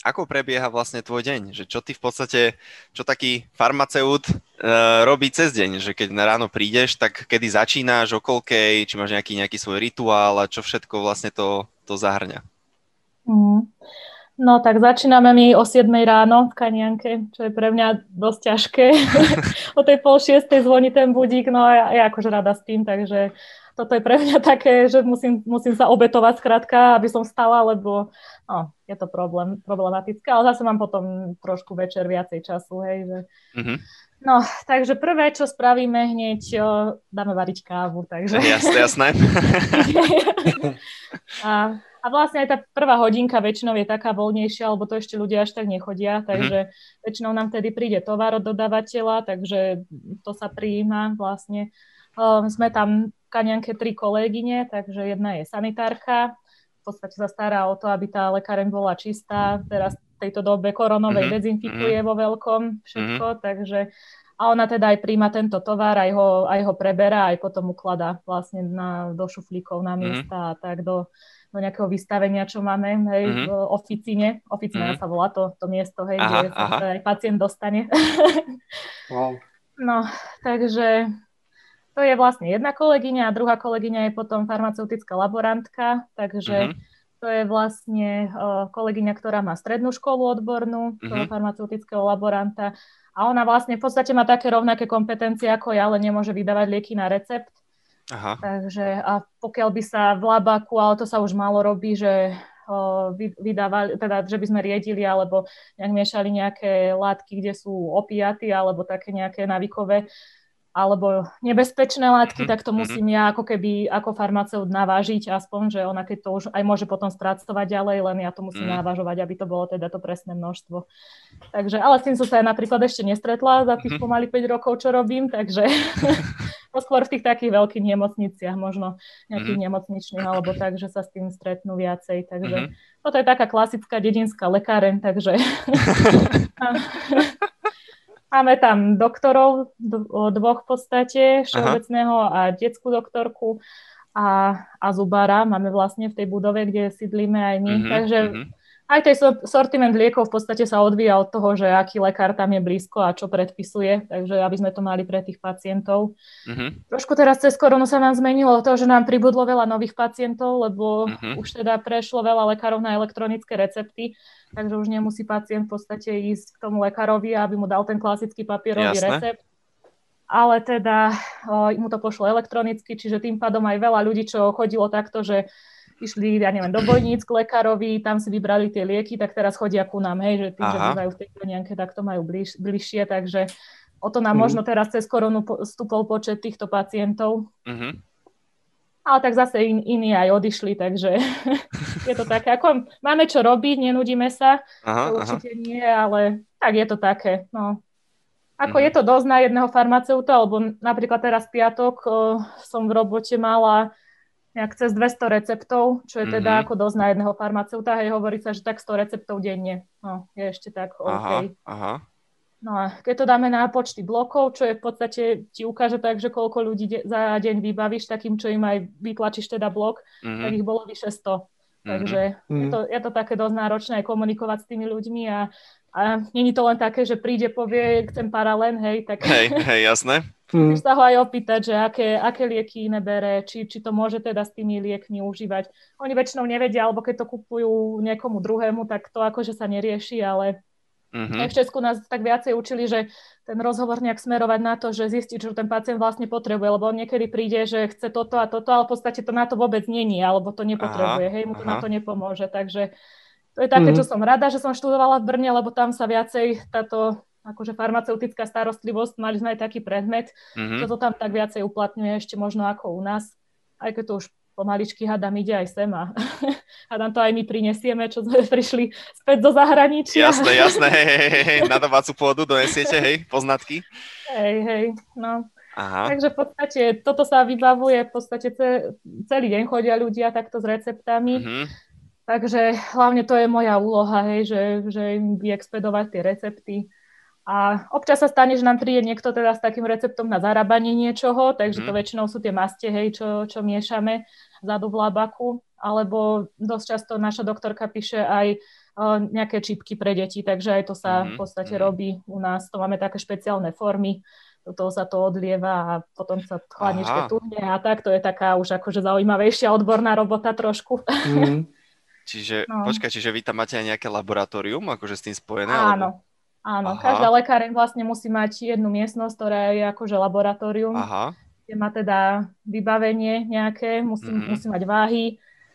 ako prebieha vlastne tvoj deň? Že čo ty v podstate, čo taký farmaceut uh, robí cez deň? Že keď na ráno prídeš, tak kedy začínáš, o koľkej, či máš nejaký, nejaký svoj rituál a čo všetko vlastne to, to zahrňa? Mm. No tak začíname mi o 7 ráno v Kanianke, čo je pre mňa dosť ťažké. o tej pol šiestej zvoní ten budík, no ja, ja akože rada spím, takže toto je pre mňa také, že musím, musím sa obetovať skrátka, aby som stala, lebo no, je to problém, problematické, ale zase mám potom trošku večer viacej času, hej, že... Mm-hmm. No, takže prvé, čo spravíme hneď, o, dáme variť kávu, takže... Jasné, jasné. a, a vlastne aj tá prvá hodinka väčšinou je taká voľnejšia, lebo to ešte ľudia až tak nechodia, takže mm-hmm. väčšinou nám tedy príde tovar od dodávateľa, takže to sa prijíma vlastne. Um, sme tam Kanianke tri kolegyne, takže jedna je sanitárka, v podstate sa stará o to, aby tá lekáreň bola čistá. Teraz v tejto dobe koronovej mm-hmm. dezinfikuje mm-hmm. vo veľkom všetko, mm-hmm. takže a ona teda aj príjma tento tovar, aj ho, aj ho preberá, aj potom ukladá vlastne na, do šuflíkov na mhm. miesta mm-hmm. a tak do, do nejakého vystavenia, čo máme, hej, mm-hmm. v oficine. Oficina mm-hmm. sa volá to, to miesto, hej, aha, kde sa aj pacient dostane. wow. No, takže to je vlastne jedna kolegyňa a druhá kolegyňa je potom farmaceutická laborantka, takže mm-hmm. to je vlastne uh, kolegyňa, ktorá má strednú školu odbornú mm-hmm. farmaceutického laboranta a ona vlastne v podstate má také rovnaké kompetencie ako ja, ale nemôže vydávať lieky na recept. Aha. Takže a pokiaľ by sa v labaku, ale to sa už málo robí, že vydávali, teda, že by sme riedili alebo nejak miešali nejaké látky, kde sú opiaty alebo také nejaké návykové alebo nebezpečné látky, mm-hmm. tak to mhm. musím ja ako keby ako farmaceut navážiť aspoň, že ona keď to už aj môže potom spracovať ďalej, len ja to musím mm. navážovať, aby to bolo teda to presné množstvo. Takže, ale s tým som sa ja napríklad ešte nestretla za tých pomaly 5 rokov, čo robím, takže skôr v tých takých veľkých nemocniciach, možno nejakých nemocničných, alebo tak, že sa s tým stretnú viacej. Takže toto je taká klasická dedinská lekáreň, takže Máme tam doktorov, dvoch v podstate, všeobecného a detskú doktorku a, a zubára. Máme vlastne v tej budove, kde sídlíme aj my. Mm-hmm, Takže mm-hmm. Aj ten sortiment liekov v podstate sa odvíja od toho, že aký lekár tam je blízko a čo predpisuje. Takže aby sme to mali pre tých pacientov. Mm-hmm. Trošku teraz cez koronu sa nám zmenilo to, že nám pribudlo veľa nových pacientov, lebo mm-hmm. už teda prešlo veľa lekárov na elektronické recepty takže už nemusí pacient v podstate ísť k tomu lekárovi, aby mu dal ten klasický papierový Jasné. recept. Ale teda o, mu to pošlo elektronicky, čiže tým pádom aj veľa ľudí, čo chodilo takto, že išli, ja neviem, do bojníc k lekárovi, tam si vybrali tie lieky, tak teraz chodia ku nám, hej, že tým, Aha. že bývajú v tej klinianke, tak to majú bliž, bližšie, takže o to nám mm. možno teraz cez koronu stúpol počet týchto pacientov. Mm-hmm ale tak zase in, iní aj odišli, takže je to také, ako máme čo robiť, nenudíme sa, aha, určite aha. nie, ale tak je to také, no. Ako mm. je to dosť na jedného farmaceuta, alebo napríklad teraz piatok o, som v robote mala nejak cez 200 receptov, čo je teda mm-hmm. ako dosť na jedného farmaceuta, hej, hovorí sa, že tak 100 receptov denne, no, je ešte tak OK. Aha, aha. No a keď to dáme na počty blokov, čo je v podstate, ti ukáže tak, že koľko ľudí de- za deň vybavíš takým, čo im aj vytlačíš teda blok, mm-hmm. tak ich bolo vyše 100. Mm-hmm. Takže mm-hmm. je, to, je to také dosť náročné aj komunikovať s tými ľuďmi a, a není to len také, že príde, povie, chcem paralen, hej, tak... Hej, hej, jasné. Musíš sa ho aj opýtať, že aké, aké lieky nebere, či, či to môže teda s tými liekmi užívať. Oni väčšinou nevedia, alebo keď to kupujú niekomu druhému, tak to akože sa nerieši, ale Mm-hmm. Aj v Česku nás tak viacej učili, že ten rozhovor nejak smerovať na to, že zistiť, čo ten pacient vlastne potrebuje, lebo on niekedy príde, že chce toto a toto, ale v podstate to na to vôbec není, alebo to nepotrebuje, aha, hej, mu to aha. na to nepomôže. Takže to je také, mm-hmm. čo som rada, že som študovala v Brne, lebo tam sa viacej táto akože farmaceutická starostlivosť, mali sme aj taký predmet, mm-hmm. čo to tam tak viacej uplatňuje ešte možno ako u nás, aj keď to už pomaličky hádam ide aj sem a hádam to aj my prinesieme, čo sme prišli späť do zahraničia. Jasné, jasné, hej, hej, hej, na domácu pôdu donesiete, hej, poznatky. Hej, hej, no. Aha. Takže v podstate toto sa vybavuje, v podstate celý deň chodia ľudia takto s receptami. Mm-hmm. Takže hlavne to je moja úloha, hej, že, že im vyexpedovať tie recepty a občas sa stane, že nám príde niekto teda s takým receptom na zarábanie niečoho, takže to mhm. väčšinou sú tie maste, hej, čo, čo miešame zadu v labaku, alebo dosť často naša doktorka píše aj uh, nejaké čipky pre deti, takže aj to sa v mhm, podstate mm-hmm. robí u nás. To máme také špeciálne formy, do toho sa to odlieva a potom sa chladničke tuhne a tak, to je taká už akože zaujímavejšia odborná robota trošku. Mm. Čiže, no. počkaj, čiže vy tam máte aj nejaké laboratórium, akože s tým spojené? Áno, alebo... Áno, Aha. každá lekáreň vlastne musí mať jednu miestnosť, ktorá je akože laboratórium, Aha. kde má teda vybavenie nejaké, musí, mm-hmm. musí mať váhy,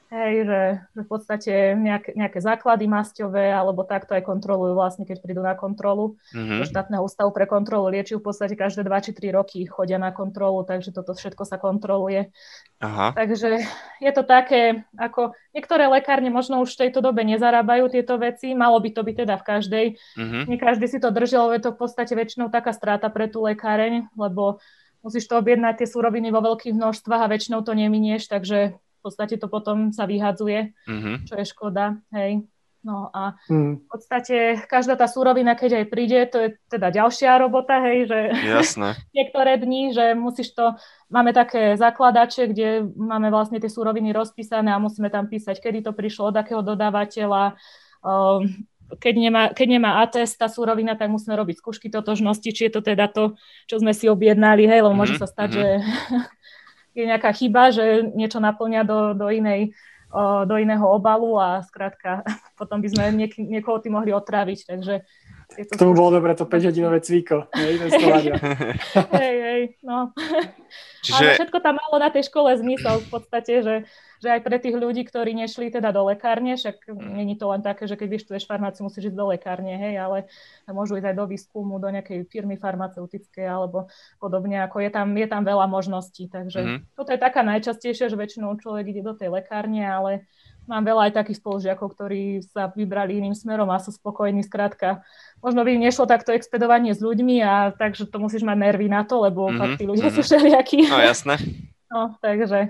Hej, že, že v podstate nejaké, nejaké základy masťové alebo takto aj kontrolujú vlastne, keď prídu na kontrolu. Mm-hmm. Do štátneho ústavu pre kontrolu liečiv v podstate každé 2 či 3 roky chodia na kontrolu, takže toto všetko sa kontroluje. Aha. Takže je to také, ako niektoré lekárne možno už v tejto dobe nezarábajú tieto veci, malo by to byť teda v každej. Mm-hmm. Nie každý si to drží, lebo je to v podstate väčšinou taká strata pre tú lekáreň, lebo musíš to objednať tie súroviny vo veľkých množstvách a väčšinou to neminieš, takže podstate to potom sa vyhadzuje, mm-hmm. čo je škoda, hej. No a mm. v podstate každá tá súrovina, keď aj príde, to je teda ďalšia robota, hej, že Jasné. niektoré dni, že musíš to, máme také zakladače, kde máme vlastne tie súroviny rozpísané a musíme tam písať, kedy to prišlo, od akého dodávateľa, um, keď nemá, keď nemá atest, tá súrovina, tak musíme robiť skúšky totožnosti, či je to teda to, čo sme si objednali, hej, lebo mm-hmm. môže sa stať, mm-hmm. že je nejaká chyba, že niečo naplňa do, do inej do iného obalu a skrátka potom by sme niek- niekoho tým mohli otráviť, takže k tomu bolo dobre to 5-hodinové cvíko. hej, hej, no. Čiže... Ale všetko tam malo na tej škole zmysel v podstate, že, že aj pre tých ľudí, ktorí nešli teda do lekárne, však mm. není to len také, že keď vyštuduješ farmáciu, musíš ísť do lekárne, hej, ale môžu ísť aj do výskumu, do nejakej firmy farmaceutickej alebo podobne, ako je tam, je tam veľa možností. Takže mm. toto je taká najčastejšia, že väčšinou človek ide do tej lekárne, ale mám veľa aj takých spolužiakov, ktorí sa vybrali iným smerom a sú spokojní. Skrátka, možno by nešlo takto expedovanie s ľuďmi a takže to musíš mať nervy na to, lebo mm-hmm, fakt tí ľudia mm-hmm. sú všelijakí. No jasné. No, takže...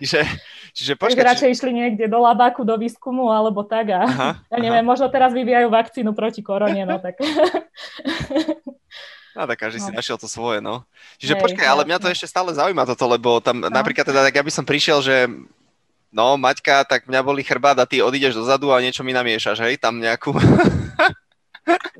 Čiže, čiže počkaj... Takže radšej či... išli niekde do labáku, do výskumu, alebo tak a aha, ja neviem, aha. možno teraz vyvíjajú vakcínu proti korone, no tak... No tak každý no. si našiel to svoje, no. Čiže Hej, počkaj, ale mňa to ešte stále zaujíma toto, lebo tam no. napríklad teda, tak ja by som prišiel, že no Maťka, tak mňa boli chrbát a ty odídeš dozadu a niečo mi namiešaš, hej, tam nejakú...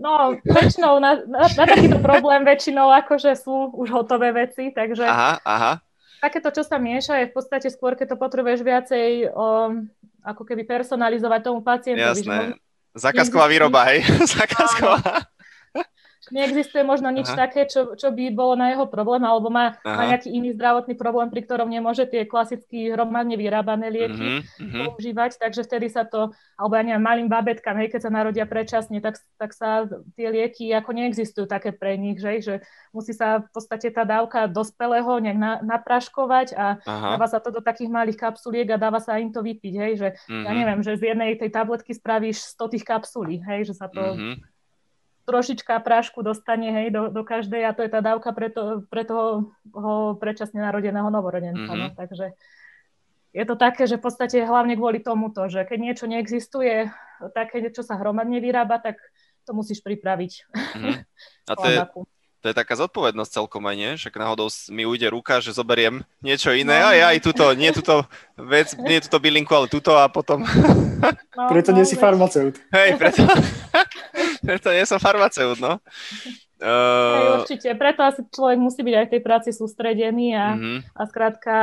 No, väčšinou na, na, na takýto problém väčšinou akože sú už hotové veci, takže aha, aha. takéto, čo sa mieša, je v podstate skôr, keď to potrebuješ viacej o, ako keby personalizovať tomu pacientovi. Jasné. Zákazková výroba, hej? Zákazková neexistuje možno nič Aha. také, čo, čo by bolo na jeho problém, alebo má, má nejaký iný zdravotný problém, pri ktorom nemôže tie klasicky hromadne vyrábané lieky mm-hmm. používať, takže vtedy sa to, alebo ja neviem, malým babetkám, hej, keď sa narodia predčasne, tak, tak sa tie lieky ako neexistujú také pre nich, že, že musí sa v podstate tá dávka dospelého nejak na, napraškovať a Aha. dáva sa to do takých malých kapsuliek a dáva sa im to vypiť, hej, že mm-hmm. ja mhm. neviem, že z jednej tej tabletky spravíš 100 tých kapsulí, hej, že sa to mm-hmm trošička prášku dostane hej, do, do každej a to je tá dávka pre, to, pre toho ho predčasne narodeného novorodenca. Mm-hmm. No, takže je to také, že v podstate hlavne kvôli tomuto, že keď niečo neexistuje, také, čo sa hromadne vyrába, tak to musíš pripraviť. Mm-hmm. A to je, to je taká zodpovednosť celkom aj, nie? Však náhodou mi ujde ruka, že zoberiem niečo iné no. a ja aj túto, nie túto vec, nie túto bylinku, ale túto a potom... No, preto no, nie si farmaceut. Hej, preto, preto nie som farmaceut, no. Uh... Určite, preto asi človek musí byť aj v tej práci sústredený a, mm-hmm. a skrátka,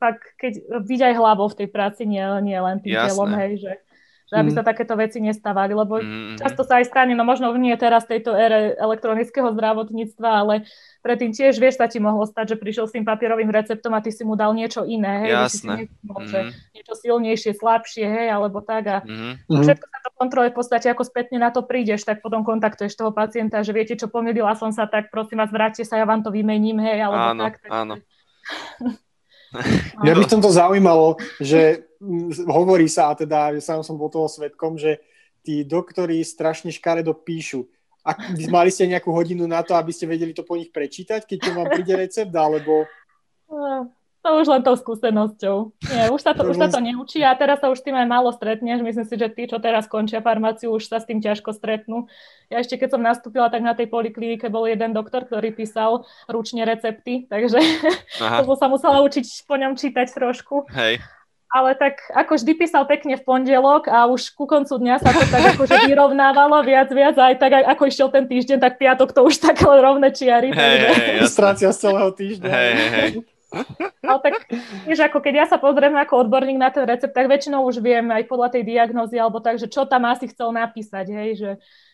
fakt, keď byť aj hlavou v tej práci, nie, nie len tým Jasné. telom, hej, že že aby mm. sa takéto veci nestávali, lebo mm. často sa aj stane, no možno nie teraz tejto ére elektronického zdravotníctva, ale predtým tiež, vieš, sa ti mohlo stať, že prišiel s tým papierovým receptom a ty si mu dal niečo iné, hej, Jasné. Si mm. že niečo silnejšie, slabšie, hej, alebo tak a mm. všetko sa to kontroluje v podstate, ako spätne na to prídeš, tak potom kontaktuješ toho pacienta, že viete, čo pomýlila som sa, tak prosím vás, vráťte sa, ja vám to vymením, hej, alebo áno, tak. tak áno. Mňa by som to zaujímalo, že hovorí sa, a teda ja sám som bol toho svetkom, že tí doktori strašne škaredo píšu. A mali ste nejakú hodinu na to, aby ste vedeli to po nich prečítať, keď to vám príde recept, alebo... No, to už len tou skúsenosťou. Nie, už sa to, už sa to neučí a teraz sa už tým aj málo stretneš. Myslím si, že tí, čo teraz končia farmáciu, už sa s tým ťažko stretnú. Ja ešte keď som nastúpila, tak na tej poliklinike bol jeden doktor, ktorý písal ručne recepty, takže Aha. to sa musela učiť po ňom čítať trošku. Hej ale tak ako vždy písal pekne v pondelok a už ku koncu dňa sa to tak akože vyrovnávalo viac, viac a aj tak ako išiel ten týždeň, tak piatok to už tak rovné čiary. Hej, hej, z celého týždňa. Hej, hej, hej. Ale tak, vieš, ako keď ja sa pozriem ako odborník na ten recept, tak väčšinou už viem aj podľa tej diagnózy alebo tak, že čo tam asi chcel napísať, hej, že,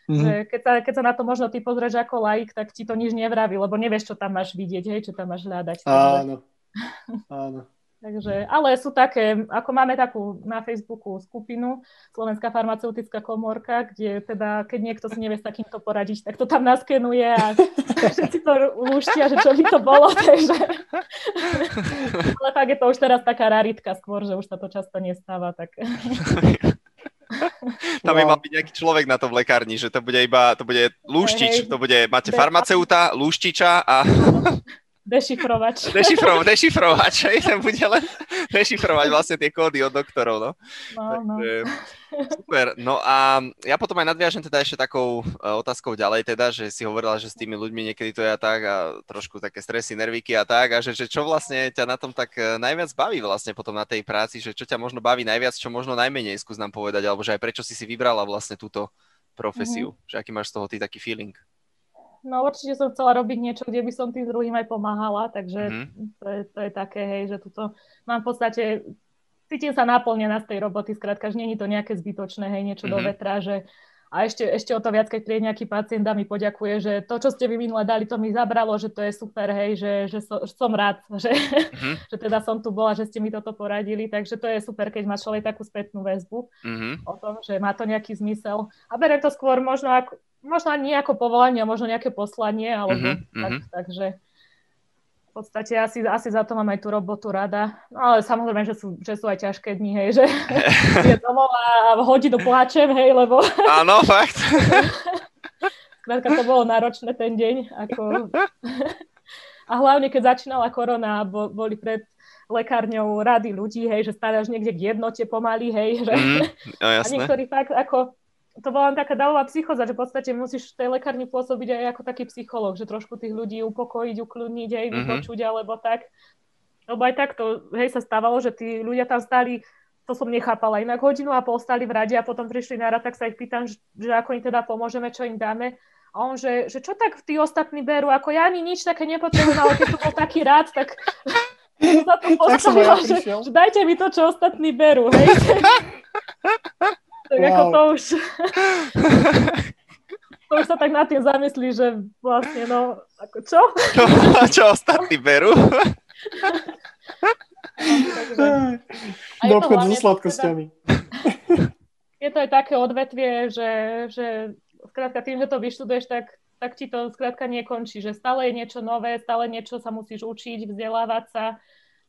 mm-hmm. že keď, sa, keď sa na to možno ty pozrieš ako laik, tak ti to nič nevraví, lebo nevieš, čo tam máš vidieť, hej, čo tam máš hľadať. Áno, áno. Takže, ale sú také, ako máme takú na Facebooku skupinu Slovenská farmaceutická komórka, kde teda, keď niekto si nevie s takýmto poradiť, tak to tam naskenuje a všetci to lúštia, že čo by to bolo, takže... ale fakt je to už teraz taká raritka skôr, že už sa to často nestáva, tak... Tam by mal byť nejaký človek na to v lekárni, že to bude iba, to bude lúštič, to bude, máte farmaceuta, lúštiča a... Dešifrovač. Dešifro, dešifrovač, hej, ten bude len dešifrovať vlastne tie kódy od doktorov, no. no, no. super, no a ja potom aj nadviažem teda ešte takou uh, otázkou ďalej teda, že si hovorila, že s tými ľuďmi niekedy to je a tak a trošku také stresy, nervíky a tak a že, že čo vlastne ťa na tom tak e, najviac baví vlastne potom na tej práci, že čo ťa možno baví najviac, čo možno najmenej, skús nám povedať, alebo že aj prečo si si vybrala vlastne túto, profesiu? Mm-hmm. Že aký máš z toho ty taký feeling? No určite som chcela robiť niečo, kde by som tým druhým aj pomáhala, takže mm-hmm. to, je, to je také, hej, že tuto mám v podstate, cítim sa naplnená z tej roboty, skrátka, že je to nejaké zbytočné, hej, niečo mm-hmm. do mhm. vetra, že a ešte, ešte o to viac, keď príde nejaký pacient a mi poďakuje, že to, čo ste vy minule dali, to mi zabralo, že to je super, hej, že, že, so, som rád, že, mm-hmm. že teda som tu bola, že ste mi toto poradili, takže to je super, keď má človek takú spätnú väzbu mm-hmm. o tom, že má to nejaký zmysel. A berem to skôr možno ako, možno ani ako povolanie, možno nejaké poslanie, alebo mm-hmm. tak, takže v podstate asi, asi za to mám aj tú robotu rada. No ale samozrejme, že sú, že sú aj ťažké dni, hej, že je domov a hodinu pláčem, hej, lebo... Áno, fakt. Skrátka to bolo náročné ten deň. Ako... a hlavne, keď začínala korona, bo, boli pred lekárňou rady ľudí, hej, že stále až niekde k jednote pomaly, hej, že... Mm, no, a niektorí fakt ako to bola len taká davová psychoza, že v podstate musíš v tej lekárni pôsobiť aj ako taký psychológ, že trošku tých ľudí upokojiť, ukludniť, aj mm-hmm. vypočuť, alebo tak. Lebo aj takto, hej, sa stávalo, že tí ľudia tam stáli, to som nechápala, inak hodinu a pol stáli v rade a potom prišli na rad, tak sa ich pýtam, že, že ako im teda pomôžeme, čo im dáme. A on, že, že čo tak tí ostatní berú, ako ja ani nič také nepotrebujem, ale keď som bol taký rád, tak sa to postavila, že, že dajte mi to, čo ostatní berú, hej. Tak wow. ako to už... to už sa tak nad tým zamyslí, že vlastne no, ako čo? čo ostatní berú? Do obchodu so sladkosťami. Teda, je to aj také odvetvie, že, že skrátka tým, že to vyštuduješ, tak, tak ti to skrátka nekončí, že stále je niečo nové, stále niečo sa musíš učiť, vzdelávať sa.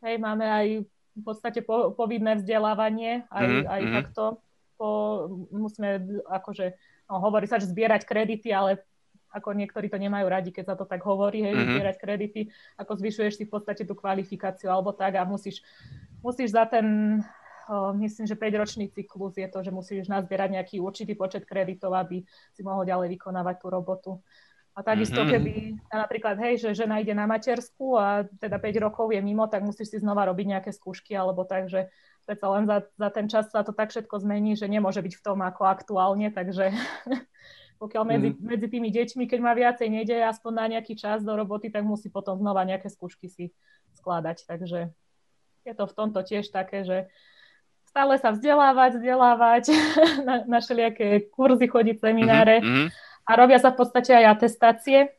Hej, máme aj v podstate po, povinné vzdelávanie, aj, mm, aj mm. takto po, musíme akože, no, hovorí sa, že zbierať kredity, ale ako niektorí to nemajú radi, keď sa to tak hovorí, hej, mm-hmm. zbierať kredity, ako zvyšuješ si v podstate tú kvalifikáciu alebo tak a musíš, musíš za ten, o, myslím, že 5-ročný cyklus je to, že musíš nazbierať nejaký určitý počet kreditov, aby si mohol ďalej vykonávať tú robotu. A takisto, mm-hmm. keby napríklad, hej, že žena ide na matersku a teda 5 rokov je mimo, tak musíš si znova robiť nejaké skúšky alebo tak, že predsa len za, za ten čas sa to tak všetko zmení, že nemôže byť v tom ako aktuálne, takže pokiaľ medzi, mm. medzi tými deťmi, keď má viacej nejde aspoň na nejaký čas do roboty, tak musí potom znova nejaké skúšky si skladať. Takže je to v tomto tiež také, že stále sa vzdelávať, vzdelávať, na, na všelijaké kurzy chodiť, semináre mm-hmm. a robia sa v podstate aj atestácie.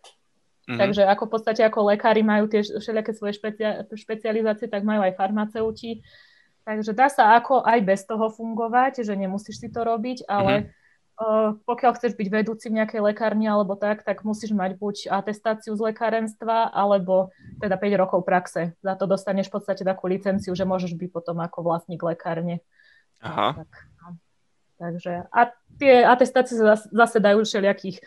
Mm-hmm. Takže ako v podstate ako lekári majú tie všelijaké svoje špecia- špecializácie, tak majú aj farmaceuti. Takže dá sa ako aj bez toho fungovať, že nemusíš si to robiť, ale mm-hmm. pokiaľ chceš byť vedúci v nejakej lekárni alebo tak, tak musíš mať buď atestáciu z lekárenstva, alebo teda 5 rokov praxe. Za to dostaneš v podstate takú licenciu, že môžeš byť potom ako vlastník lekárne. Aha. Tak, no. Takže a tie atestácie zase dajú všelijakých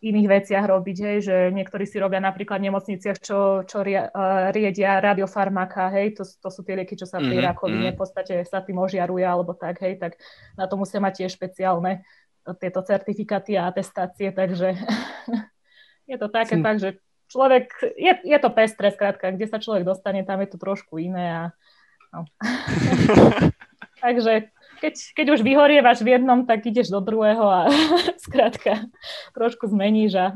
iných veciach robiť, hej, že niektorí si robia napríklad v nemocniciach, čo, čo rie, uh, riedia radiofarmaka, hej, to, to sú tie lieky, čo sa pri mm-hmm. rakovine v podstate sa tým ožiaruje alebo tak, hej, tak na to musia mať tiež špeciálne uh, tieto certifikáty a atestácie, takže je to také hm. tak, že človek, je, je to pestré, skrátka, kde sa človek dostane, tam je to trošku iné a no. takže keď, keď už vyhorievaš v jednom, tak ideš do druhého a skrátka trošku zmeníš a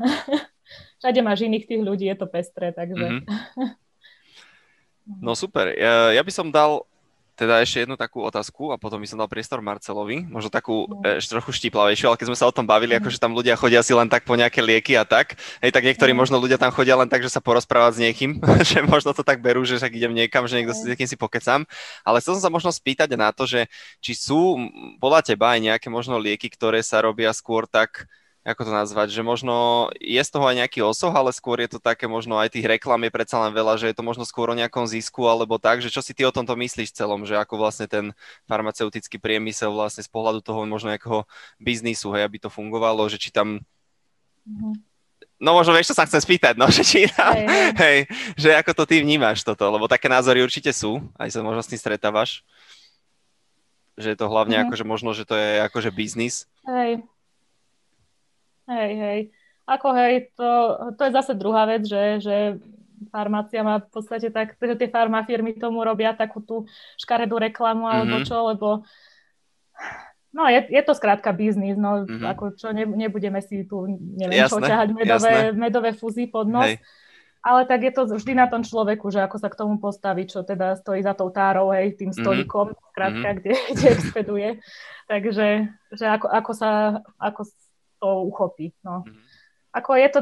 všade máš iných tých ľudí, je to pestré, takže... Mm-hmm. No super, ja, ja by som dal teda ešte jednu takú otázku a potom by som dal priestor Marcelovi, možno takú no. ešte trochu štíplavejšiu, ale keď sme sa o tom bavili, mm. akože tam ľudia chodia si len tak po nejaké lieky a tak, hej, tak niektorí mm. možno ľudia tam chodia len tak, že sa porozprávať s niekým, že možno to tak berú, že však idem niekam, že niekto si s niekým si pokecam, ale chcel som sa možno spýtať na to, že či sú podľa teba aj nejaké možno lieky, ktoré sa robia skôr tak, ako to nazvať, že možno je z toho aj nejaký osoh, ale skôr je to také možno aj tých reklam je predsa len veľa, že je to možno skôr o nejakom zisku alebo tak, že čo si ty o tomto myslíš celom, že ako vlastne ten farmaceutický priemysel vlastne z pohľadu toho možno nejakého biznisu, hej, aby to fungovalo, že či tam mm-hmm. No možno vieš, čo sa chcem spýtať, no, že či tam, hej, hej. hej, že ako to ty vnímaš toto, lebo také názory určite sú, aj sa možno s tým stretávaš, že je to hlavne mm-hmm. akože možno, že to je akože biznis. Hej, Hej, hej. Ako hej, to, to je zase druhá vec, že, že farmácia má v podstate tak, že tie farmafirmy tomu robia takú tú škaredú reklamu alebo mm-hmm. čo, lebo No, je, je to skrátka biznis, no, mm-hmm. ako čo, ne, nebudeme si tu, neviem jasné, čo, ťahať medové, medové fúzy pod nos. Hej. Ale tak je to vždy na tom človeku, že ako sa k tomu postaví, čo teda stojí za tou tárou, hej, tým mhm. stolikom, mm-hmm. skrátka, mm-hmm. kde, kde expeduje. Takže, že ako, ako sa, ako to uchopí, no. Mm-hmm. Ako je to,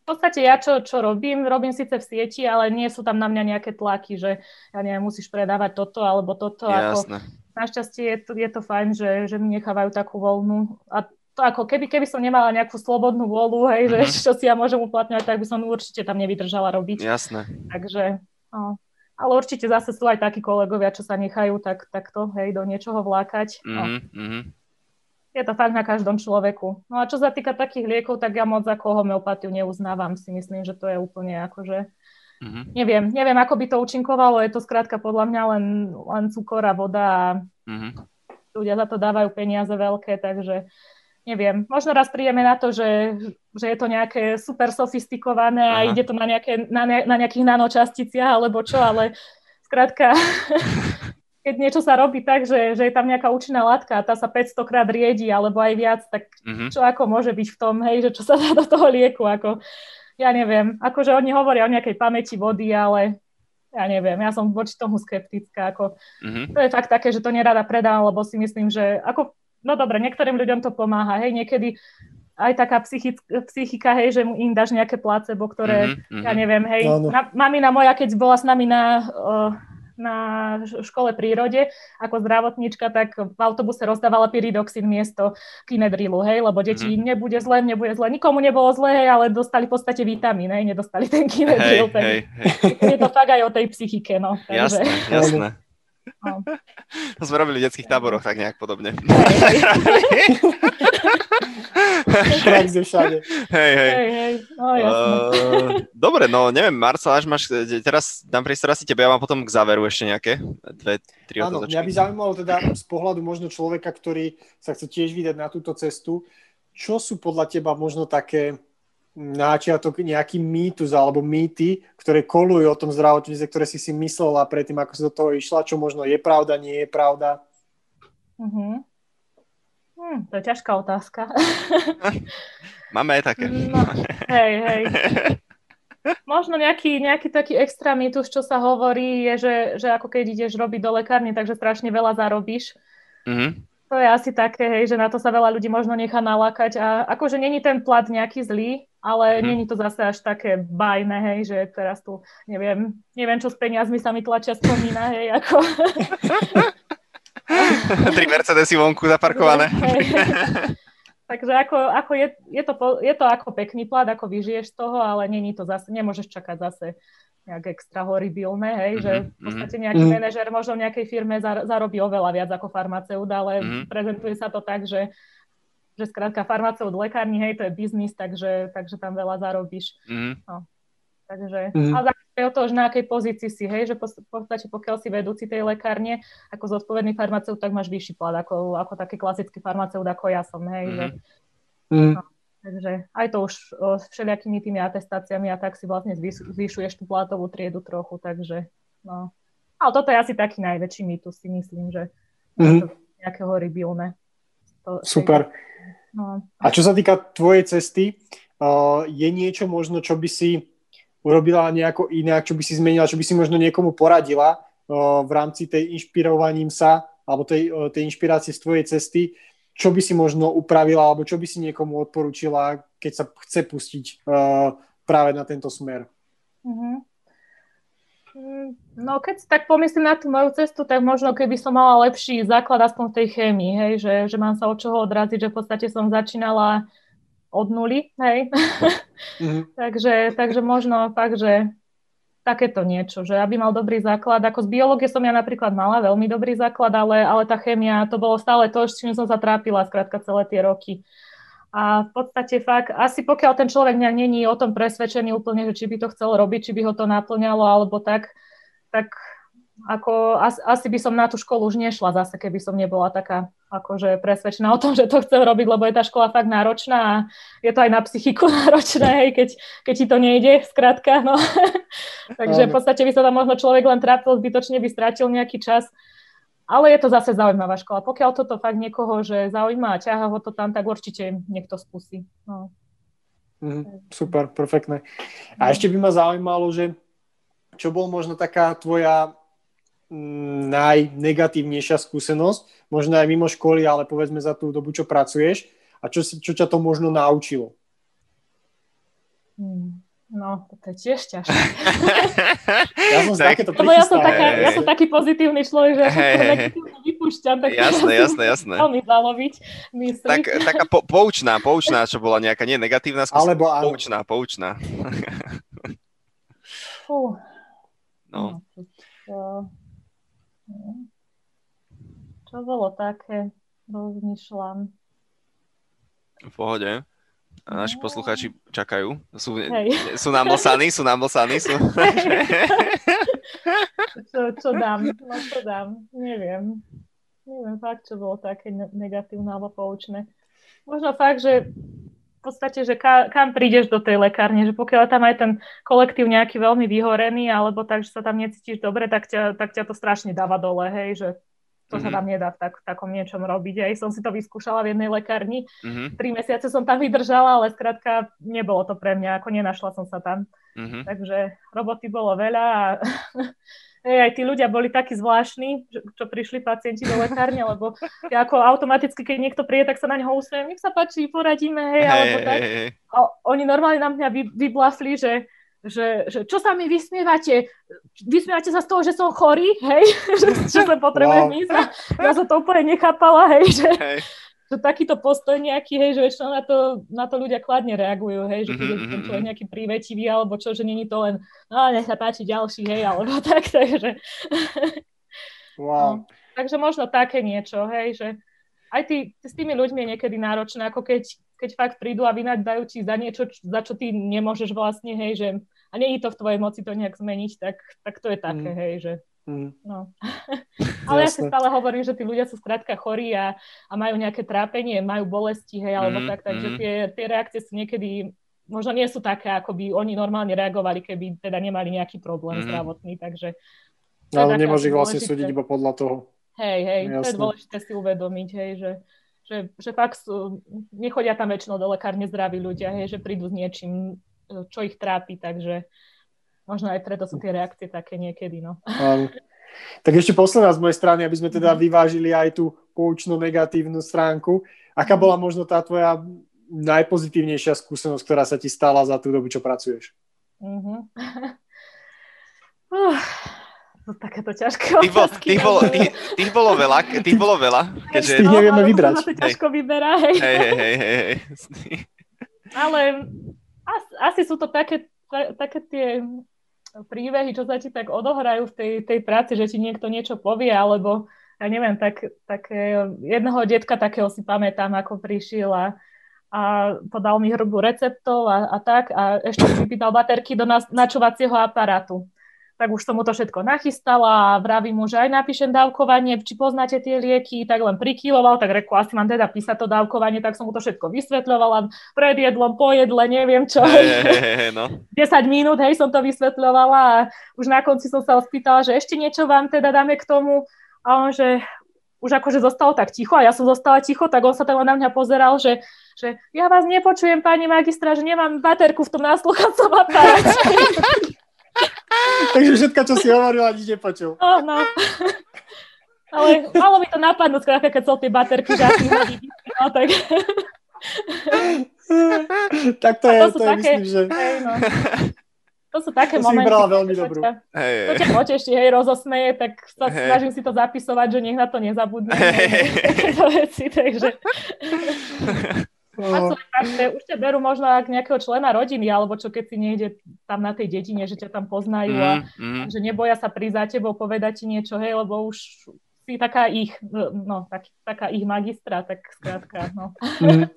v podstate ja čo, čo robím, robím síce v sieti, ale nie sú tam na mňa nejaké tlaky, že ja neviem, musíš predávať toto alebo toto. Jasné. Ako, našťastie je to, je to fajn, že, že mi nechávajú takú voľnú a to ako keby, keby som nemala nejakú slobodnú vôľu, hej, mm-hmm. že čo si ja môžem uplatňovať, tak by som určite tam nevydržala robiť. Jasné. Takže, no. Ale určite zase sú aj takí kolegovia, čo sa nechajú tak, takto, hej, do niečoho vlákať. No. Mm-hmm. Je to fakt na každom človeku. No a čo sa týka takých liekov, tak ja moc ako homeopatiu neuznávam. Si myslím, že to je úplne akože Mm-hmm. Neviem, neviem, ako by to účinkovalo, je to skrátka podľa mňa len, len cukor a voda a mm-hmm. ľudia za to dávajú peniaze veľké, takže neviem. Možno raz prídeme na to, že, že je to nejaké super sofistikované Aha. a ide to na, nejaké, na, ne, na nejakých nanočasticiach alebo čo, ale skrátka keď niečo sa robí tak, že, že je tam nejaká účinná látka a tá sa 500 krát riedi alebo aj viac, tak mm-hmm. čo ako môže byť v tom, hej, že čo sa dá do toho lieku, ako ja neviem, akože oni hovoria o nejakej pamäti vody, ale ja neviem, ja som voči tomu skeptická, ako mm-hmm. to je fakt také, že to nerada predám, lebo si myslím, že ako, no dobre, niektorým ľuďom to pomáha, hej, niekedy aj taká psychika, hej, že im dáš nejaké placebo, ktoré, mm-hmm. ja neviem, hej, no, no. Na, mamina moja, keď bola s nami na uh, na škole prírode ako zdravotníčka, tak v autobuse rozdávala pyridoxin miesto kinedrilu, hej, lebo deti mm. nebude zle, nebude zle. Nikomu nebolo zle, hej, ale dostali v podstate vitamín, hej, nedostali ten kinedril. Hej, hej, hej. Je to fakt aj o tej psychike, no. Takže. Jasné, jasné. No. To sme robili v detských táboroch tak nejak podobne. Praxe všade. Hej, hej. hej, hej. No, uh, dobre, no neviem, Marcel, až máš, teraz dám priestor asi tebe, ja mám potom k záveru ešte nejaké dve, tri Áno, mňa by zaujímalo teda z pohľadu možno človeka, ktorý sa chce tiež vydať na túto cestu, čo sú podľa teba možno také náčiatok nejaký mýtus alebo mýty, ktoré kolujú o tom zdravotníctve, ktoré si si myslela predtým, ako si do toho išla, čo možno je pravda, nie je pravda? Uh-huh. Hm, to je ťažká otázka. Máme aj také. No, hej, hej. Možno nejaký, nejaký taký extra mýtus, čo sa hovorí, je, že, že ako keď ideš robiť do lekárne, takže strašne veľa zarobíš. Mm-hmm. To je asi také, hej, že na to sa veľa ľudí možno nechá nalákať a akože není ten plat nejaký zlý, ale mm-hmm. není to zase až také bajné, hej, že teraz tu neviem, neviem čo s peniazmi sa mi tlačia spomína, hej, ako... Tri Mercedesy vonku zaparkované. Takže ako, ako je, je, to, je to ako pekný plat, ako vyžiješ z toho, ale není to zase, nemôžeš čakať zase nejak extra horibilné, hej, mm-hmm, že v mhm. podstate nejaký mm-hmm. manažer možno v nejakej firme zarobí oveľa viac ako farmaceut, ale mm-hmm. prezentuje sa to tak, že že skrátka farmaceut lekárni, hej, to je biznis, takže, takže tam veľa zarobíš. Mm. No. Takže, mm. ale záleží o to, že na akej pozícii si, hej, že v podstate pokiaľ si vedúci tej lekárne ako zodpovedný farmaceut, tak máš vyšší plat ako, ako taký klasický farmaceut, ako ja som, hej, mm. že, mm. no, takže aj to už o, s všelijakými tými atestáciami a tak si vlastne zvyšuješ tú platovú triedu trochu, takže no. Ale toto je asi taký najväčší mýtus, si myslím, že mm. to nejaké horibilné. To, Super. No. A čo sa týka tvojej cesty, uh, je niečo možno, čo by si urobila nejako inak, čo by si zmenila, čo by si možno niekomu poradila uh, v rámci tej inšpirovaním sa alebo tej, uh, tej inšpirácie z tvojej cesty, čo by si možno upravila alebo čo by si niekomu odporúčila, keď sa chce pustiť uh, práve na tento smer? Uh-huh. No keď tak pomyslím na tú moju cestu, tak možno keby som mala lepší základ aspoň v tej chémii, hej, že, že mám sa od čoho odraziť, že v podstate som začínala od nuly, hej. Mm-hmm. takže, takže možno fakt, že takéto niečo, že aby mal dobrý základ. Ako z biológie som ja napríklad mala veľmi dobrý základ, ale, ale tá chémia, to bolo stále to, s čím som sa trápila skrátka celé tie roky. A v podstate fakt, asi pokiaľ ten človek není o tom presvedčený úplne, že či by to chcel robiť, či by ho to naplňalo alebo tak, tak ako asi, asi by som na tú školu už nešla zase, keby som nebola taká akože presvedčená o tom, že to chcem robiť, lebo je tá škola fakt náročná a je to aj na psychiku náročné, hej, keď, keď ti to nejde, skrátka, no. Takže v podstate by sa tam možno človek len trápil, zbytočne by strátil nejaký čas. Ale je to zase zaujímavá škola. Pokiaľ toto fakt niekoho, že zaujíma a ťaha ho to tam, tak určite niekto skúsi. No. Mm, super, perfektné. A no. ešte by ma zaujímalo, že čo bol možno taká tvoja mm, najnegatívnejšia skúsenosť, možno aj mimo školy, ale povedzme za tú dobu, čo pracuješ a čo, čo ťa to možno naučilo? Hmm. No, to je tiež ťažké. ja som tak, takéto Lebo ja som, taká, ja som taký pozitívny človek, že hey, hey, negatívne vypúšťam, tak jasné, jasné, jasné. veľmi zaloviť mysli. Tak, taká po, poučná, poučná, čo bola nejaká, nie negatívna skúsenosť, Alebo poučná, poučná. Fú. No. Čo, čo bolo také? Rozmýšľam. V pohode. Naši poslucháči čakajú. Sú, sú namlsaní, sú namlsaní. Sú... čo, čo dám? No čo dám? Neviem. Neviem fakt, čo bolo také negatívne alebo poučné. Možno fakt, že v podstate, že ka, kam prídeš do tej lekárne, že pokiaľ tam aj ten kolektív nejaký veľmi vyhorený, alebo tak, že sa tam necítiš dobre, tak ťa, tak ťa to strašne dáva dole, hej, že to mm-hmm. sa mhm. tam nedá v, tak, v takom niečom robiť. Aj som si to vyskúšala v jednej lekárni. Mm-hmm. Tri mesiace som tam vydržala, ale skrátka nebolo to pre mňa, ako nenašla som sa tam. Mm-hmm. Takže roboty bolo veľa a aj tí ľudia boli takí zvláštni, čo prišli pacienti do lekárne, lebo ja ako automaticky, keď niekto príde, tak sa na neho usmiem, nech sa páči, poradíme, hej, alebo tak. A oni normálne na mňa vy, vyblafli, že že, že čo sa mi vysmievate? Vysmievate sa z toho, že som chorý, hej? že, že sa potrebujem wow. ísť. Ja som to úplne nechápala, hej, že, hey. že takýto postoj nejaký, hej, že väčšinou na to, na to ľudia kladne reagujú, hej, že keď mm-hmm. nejaký prívetivý, alebo čo, že není to len, no nech sa páči ďalší, hej, alebo tak, takže... Wow. No, takže možno také niečo, hej, že aj ty, ty s tými ľuďmi je niekedy náročné, ako keď keď fakt prídu a vynadajú ti za niečo, za čo ty nemôžeš vlastne, hej, že a nie je to v tvojej moci to nejak zmeniť, tak, tak to je také, mm. hej, že mm. no. Ale ja si stále hovorím, že tí ľudia sú skrátka chorí a, a majú nejaké trápenie, majú bolesti, hej, alebo mm. tak, takže mm. tie, tie reakcie sú niekedy možno nie sú také, ako by oni normálne reagovali, keby teda nemali nejaký problém mm. zdravotný, takže ale nemôže vlastne súdiť iba podľa toho. Hej, hej, Jasne. to je dôležité si uvedomiť, hej, že že, že fakt sú, nechodia tam väčšinou do lekárne zdraví ľudia, hej, že prídu s niečím, čo ich trápi, takže možno aj preto sú tie reakcie také niekedy. No. Um, tak ešte posledná z mojej strany, aby sme teda mhm. vyvážili aj tú poučnú negatívnu stránku. Aká bola možno tá tvoja najpozitívnejšia skúsenosť, ktorá sa ti stala za tú dobu, čo pracuješ? Uh-huh. Uh, to takéto ťažké tých, bol, tých, bolo, tých, tých bolo veľa, tých bolo veľa. Keďže... Tých nevieme vybrať. To ťažko vyberá, hej. Hej, hej, hej, hej. Ale asi, asi sú to také, také tie príbehy, čo sa ti tak odohrajú v tej, tej práci, že ti niekto niečo povie, alebo ja neviem, tak, také, jedného detka takého si pamätám, ako prišiel a, a podal mi hrbu receptov a, a tak a ešte vypýtal baterky do nás, načúvacieho aparátu tak už som mu to všetko nachystala a vravím mu, že aj napíšem dávkovanie, či poznáte tie lieky, tak len prikyloval, tak reku, asi mám teda písať to dávkovanie, tak som mu to všetko vysvetľovala, pred jedlom, po jedle, neviem čo. Hey, hey, hey, no. 10 minút, hej, som to vysvetľovala a už na konci som sa spýtala, že ešte niečo vám teda dáme k tomu a on, že už akože zostalo tak ticho a ja som zostala ticho, tak on sa tam na mňa pozeral, že, že ja vás nepočujem, pani magistra, že nemám baterku v tom násluchacom aparáte. Takže všetko, čo si hovorila, nič nepočul. No, no. Ale malo mi to napadnúť, keď som tie baterky žáky no, tak... tak to je, to, to je také, myslím, že... Hej, no. To sú také to momenty, veľmi čo, ťa, hey, to ťa poteší, hej, rozosmeje, tak sa hey. snažím si to zapisovať, že nech na to nezabudne. Hey. veci, takže... A sú už ťa berú možno ak nejakého člena rodiny, alebo čo keď si nejde tam na tej dedine, že ťa tam poznajú mm, a, mm. že neboja sa prísť za tebou, povedať ti niečo, hej, lebo už si taká ich, no, tak, taká ich magistra, tak skrátka, no. Mm.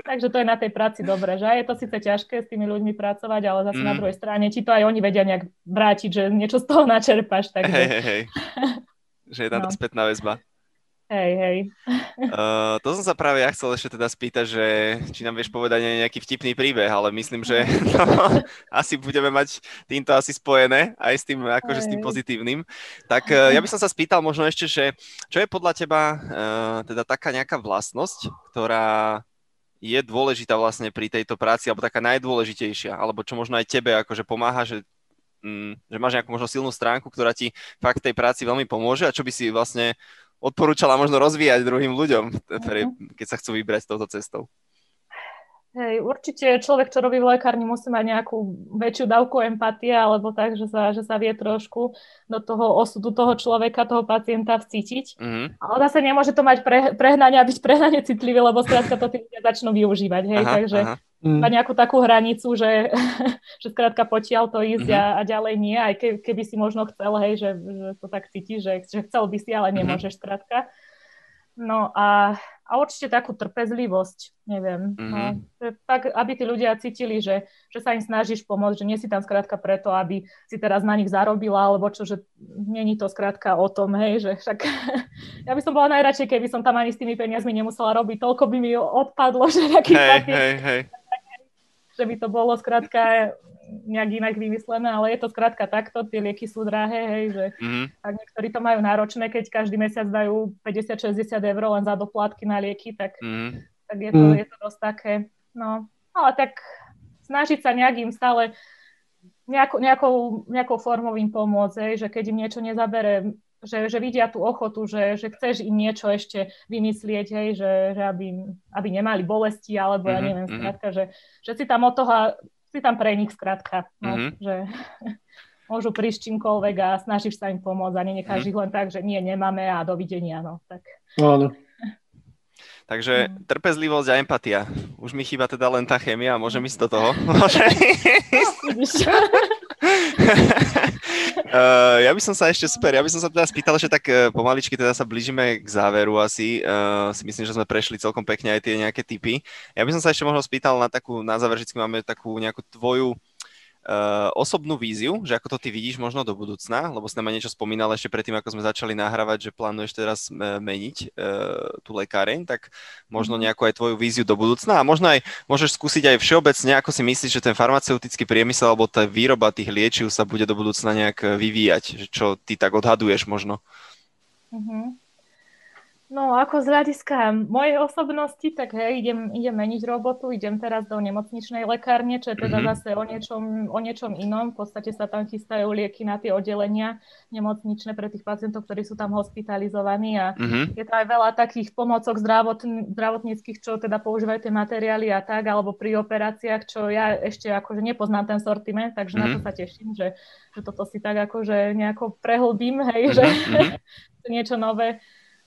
Takže to je na tej práci dobré, že je to síce ťažké s tými ľuďmi pracovať, ale zase mm. na druhej strane ti to aj oni vedia nejak vrátiť, že niečo z toho načerpáš. Takže... Hej, hej, hej. že je tam no. tá spätná väzba. Hej, hej. Uh, to som sa práve ja chcel ešte teda spýtať, že či nám vieš povedať nejaký vtipný príbeh, ale myslím, že no, asi budeme mať týmto asi spojené, aj s tým, akože s tým pozitívnym. Tak uh, ja by som sa spýtal možno ešte, že čo je podľa teba uh, teda taká nejaká vlastnosť, ktorá je dôležitá vlastne pri tejto práci, alebo taká najdôležitejšia, alebo čo možno aj tebe akože pomáha, že mm, že máš nejakú možno silnú stránku, ktorá ti fakt tej práci veľmi pomôže a čo by si vlastne odporúčala možno rozvíjať druhým ľuďom, mhm. keď sa chcú vybrať touto cestou? Hej, určite človek, čo robí v lekárni, musí mať nejakú väčšiu dávku empatie, alebo tak, že sa, že sa vie trošku do toho osudu toho človeka, toho pacienta vcítiť. Mm-hmm. Ale zase nemôže to mať pre, prehnanie a byť prehnane citlivý, lebo skrátka to tí ľudia začnú využívať. Hej, aha, takže aha. Mm. nejakú takú hranicu, že, že skrátka potiaľ to ísť mm-hmm. a, a ďalej nie, aj ke, keby si možno chcel, hej, že, že to tak cítiš, že, že chcel by si, ale mhm. nemôžeš mm-hmm. skrátka. No a, a určite takú trpezlivosť, neviem. Mm-hmm. No, že tak, aby tí ľudia cítili, že, že sa im snažíš pomôcť, že nie si tam skrátka preto, aby si teraz na nich zarobila, alebo čo, že není to skrátka o tom, hej, že však ja by som bola najradšej, keby som tam ani s tými peniazmi nemusela robiť, toľko by mi odpadlo, že taký hej, hej, hej že by to bolo skrátka nejak inak vymyslené, ale je to skrátka takto, tie lieky sú drahé, hej, že mm-hmm. ak niektorí to majú náročné, keď každý mesiac dajú 50-60 eur len za doplatky na lieky, tak, mm-hmm. tak je, to, je to dosť také, no, ale tak snažiť sa nejakým stále nejakou, nejakou, nejakou formou im pomôcť, hej, že keď im niečo nezabere že, že vidia tú ochotu, že, že chceš im niečo ešte vymyslieť, hej, že, že aby, aby nemali bolesti, alebo mm-hmm, ja mhm, neviem, mm-hmm. skrátka, že, že si tam od toho, si tam pre nich skrátka, no, mm-hmm. že môžu prísť čímkoľvek a snažíš sa im pomôcť a nenecháš mm-hmm. ich len tak, že nie, nemáme a dovidenia, no, tak. Áno. Takže mhm. trpezlivosť a empatia. Už mi chýba teda len tá chémia, môžem ísť do toho? Môžem ísť? Uh, ja by som sa ešte super, ja by som sa teda spýtal, že tak uh, pomaličky teda sa blížime k záveru asi. Uh, si myslím, že sme prešli celkom pekne aj tie nejaké typy. Ja by som sa ešte možno spýtal na takú, na záver vždy máme takú nejakú tvoju Uh, osobnú víziu, že ako to ty vidíš možno do budúcna, lebo si nám niečo spomínal ešte predtým, ako sme začali nahrávať, že plánuješ teraz uh, meniť uh, tú lekáreň, tak možno mhm. nejakú aj tvoju víziu do budúcna a možno aj môžeš skúsiť aj všeobecne, ako si myslíš, že ten farmaceutický priemysel alebo tá výroba tých liečiv sa bude do budúcna nejak vyvíjať, že čo ty tak odhaduješ možno. Uh-huh. No ako z hľadiska mojej osobnosti, tak hej, idem, idem meniť robotu, idem teraz do nemocničnej lekárne, čo je teda mm-hmm. zase o niečom, o niečom inom. V podstate sa tam chystajú lieky na tie oddelenia nemocničné pre tých pacientov, ktorí sú tam hospitalizovaní a mm-hmm. je to aj veľa takých pomocok zdravotn- zdravotníckých, čo teda používajú tie materiály a tak, alebo pri operáciách, čo ja ešte akože nepoznám ten sortiment, takže mm-hmm. na to mhm. sa teším, že, že toto si tak akože nejako prehlbím, hej, mm-hmm. že niečo nové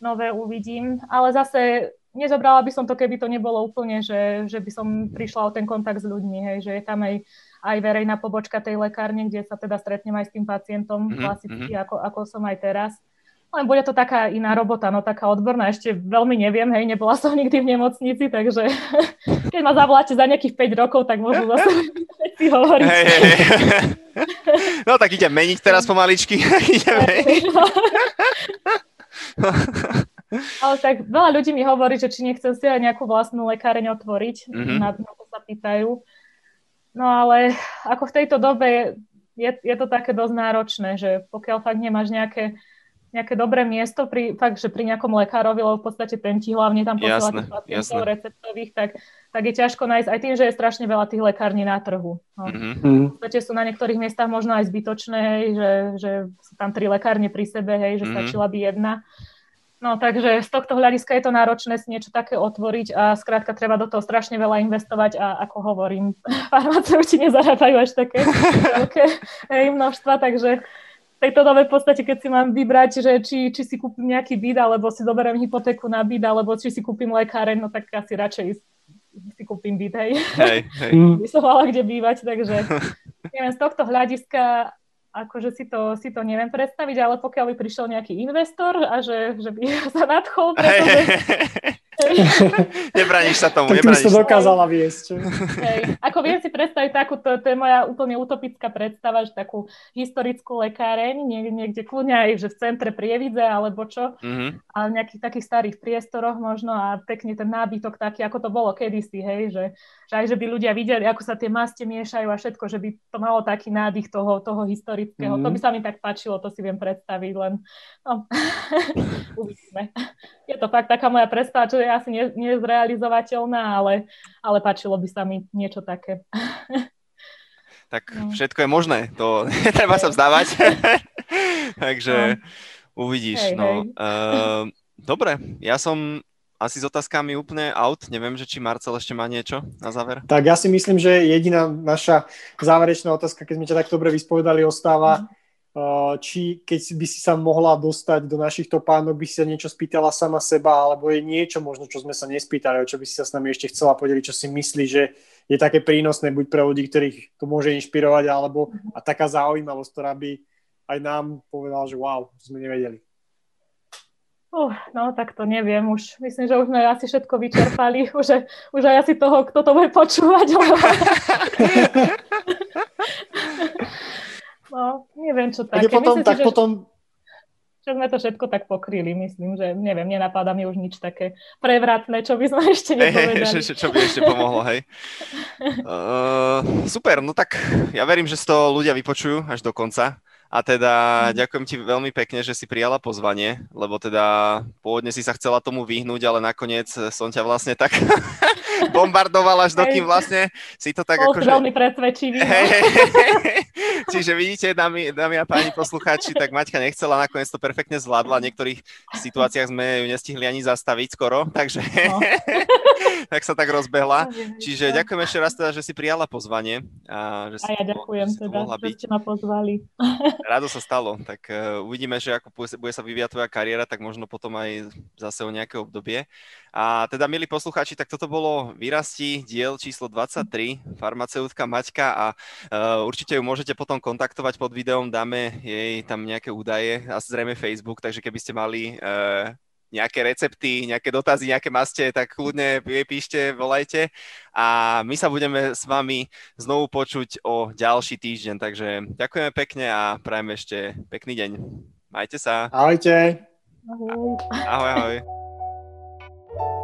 nové uvidím, ale zase nezobrala by som to, keby to nebolo úplne, že, že by som prišla o ten kontakt s ľuďmi, hej, že je tam aj, aj verejná pobočka tej lekárne, kde sa teda stretnem aj s tým pacientom mm-hmm. klasicky, mhm. ako, ako som aj teraz. Len bude to taká iná robota, no taká odborná, ešte veľmi neviem, hej, nebola som nikdy v nemocnici, takže keď ma zavoláte za nejakých 5 rokov, tak môžu zase si hovoriť. Hey, hey, hey. No tak idem meniť teraz pomaličky. idem Ale tak veľa ľudí mi hovorí, že či nechcem si aj nejakú vlastnú lekáreň otvoriť, mm-hmm. na, to sa pýtajú. No ale ako v tejto dobe je, je to také dosť náročné, že pokiaľ fakt nemáš nejaké, nejaké dobré miesto, pri, fakt, že pri nejakom lekárovi, lebo v podstate ten ti hlavne tam posiela tých pacientov receptových, tak, tak je ťažko nájsť aj tým, že je strašne veľa tých lekární na trhu. No. Mm-hmm. V podstate sú na niektorých miestach možno aj zbytočné, hej, že, že sú tam tri lekárne pri sebe, hej, že mm-hmm. stačila by jedna. No takže z tohto hľadiska je to náročné si niečo také otvoriť a skrátka treba do toho strašne veľa investovať a ako hovorím, farmaceuti nezarábajú až také veľké množstva, takže tejto dobe v podstate, keď si mám vybrať, že či, či si kúpim nejaký byt, alebo si zoberiem hypotéku na byt, alebo či si kúpim lekáreň, no tak asi radšej si kúpim byt, hej. hej, hej. By som mala kde bývať, takže neviem, z tohto hľadiska akože si to, si to neviem predstaviť, ale pokiaľ by prišiel nejaký investor a že, že by sa nadchol, pretože Nebraníš sa tomu, tak nebraníš to dokázala viesť. Hej. Ako viem si predstaviť takú, to, to je moja úplne utopická predstava, že takú historickú lekáreň, nie, niekde kľudne aj, že v centre Prievidze alebo čo, mm-hmm. a v nejakých takých starých priestoroch možno a pekne ten nábytok taký, ako to bolo kedysi, hej, že, že aj, že by ľudia videli, ako sa tie maste miešajú a všetko, že by to malo taký nádych toho, toho historického. Mm-hmm. To by sa mi tak páčilo, to si viem predstaviť, len no, uvidíme. Je to fakt taká moja predstava, čo je asi nezrealizovateľná, ale, ale páčilo by sa mi niečo také. Tak no. všetko je možné, to netreba sa vzdávať. Takže no. uvidíš. Hej, no. Hej. Uh, dobre, ja som asi s otázkami úplne out. Neviem, že či Marcel ešte má niečo na záver. Tak ja si myslím, že jediná naša záverečná otázka, keď sme ťa tak dobre vyspovedali, ostáva, mm či keď by si sa mohla dostať do našich topánok, by si sa niečo spýtala sama seba, alebo je niečo možno, čo sme sa nespýtali, o čo by si sa s nami ešte chcela podeliť, čo si myslí, že je také prínosné buď pre ľudí, ktorých to môže inšpirovať, alebo a taká zaujímavosť, ktorá by aj nám povedala, že wow, sme nevedeli. Uh, no, tak to neviem už. Myslím, že už sme asi všetko vyčerpali. Už, už aj asi toho, kto to bude počúvať. Ale... No, neviem, čo také. Potom, myslím tak si, že, potom... že sme to všetko tak pokryli, myslím, že neviem, nenapadá mi už nič také prevratné, čo by sme ešte nepovedali. Hey, čo by ešte pomohlo, hej. Uh, super, no tak ja verím, že toho ľudia vypočujú až do konca. A teda mm. ďakujem ti veľmi pekne, že si prijala pozvanie, lebo teda pôvodne si sa chcela tomu vyhnúť, ale nakoniec som ťa vlastne tak bombardoval až dokým vlastne si to tak ako... Že... veľmi presvedčivý. No. Hey, hey, hey. Čiže vidíte, dámy, dámy a páni poslucháči, tak Maťka nechcela, nakoniec to perfektne zvládla. V niektorých situáciách sme ju nestihli ani zastaviť skoro, takže no. tak sa tak rozbehla. Čiže ďakujem ešte raz teda, že si prijala pozvanie. A, že si a ja ďakujem že teda, že ste ma pozvali. Rado sa stalo. Tak uh, uvidíme, že ako bude sa vyvíjať tvoja kariéra, tak možno potom aj zase o nejaké obdobie. A teda, milí poslucháči, tak toto bolo Vyrasti, diel číslo 23, farmaceutka Maťka a uh, určite ju môžete potom kontaktovať pod videom, dáme jej tam nejaké údaje a zrejme Facebook, takže keby ste mali uh, nejaké recepty, nejaké dotazy, nejaké maste, tak kľudne píšte, volajte a my sa budeme s vami znovu počuť o ďalší týždeň. Takže ďakujeme pekne a prajem ešte pekný deň. Majte sa. Ahojte. Ahoj. Ahoj, ahoj. Thank you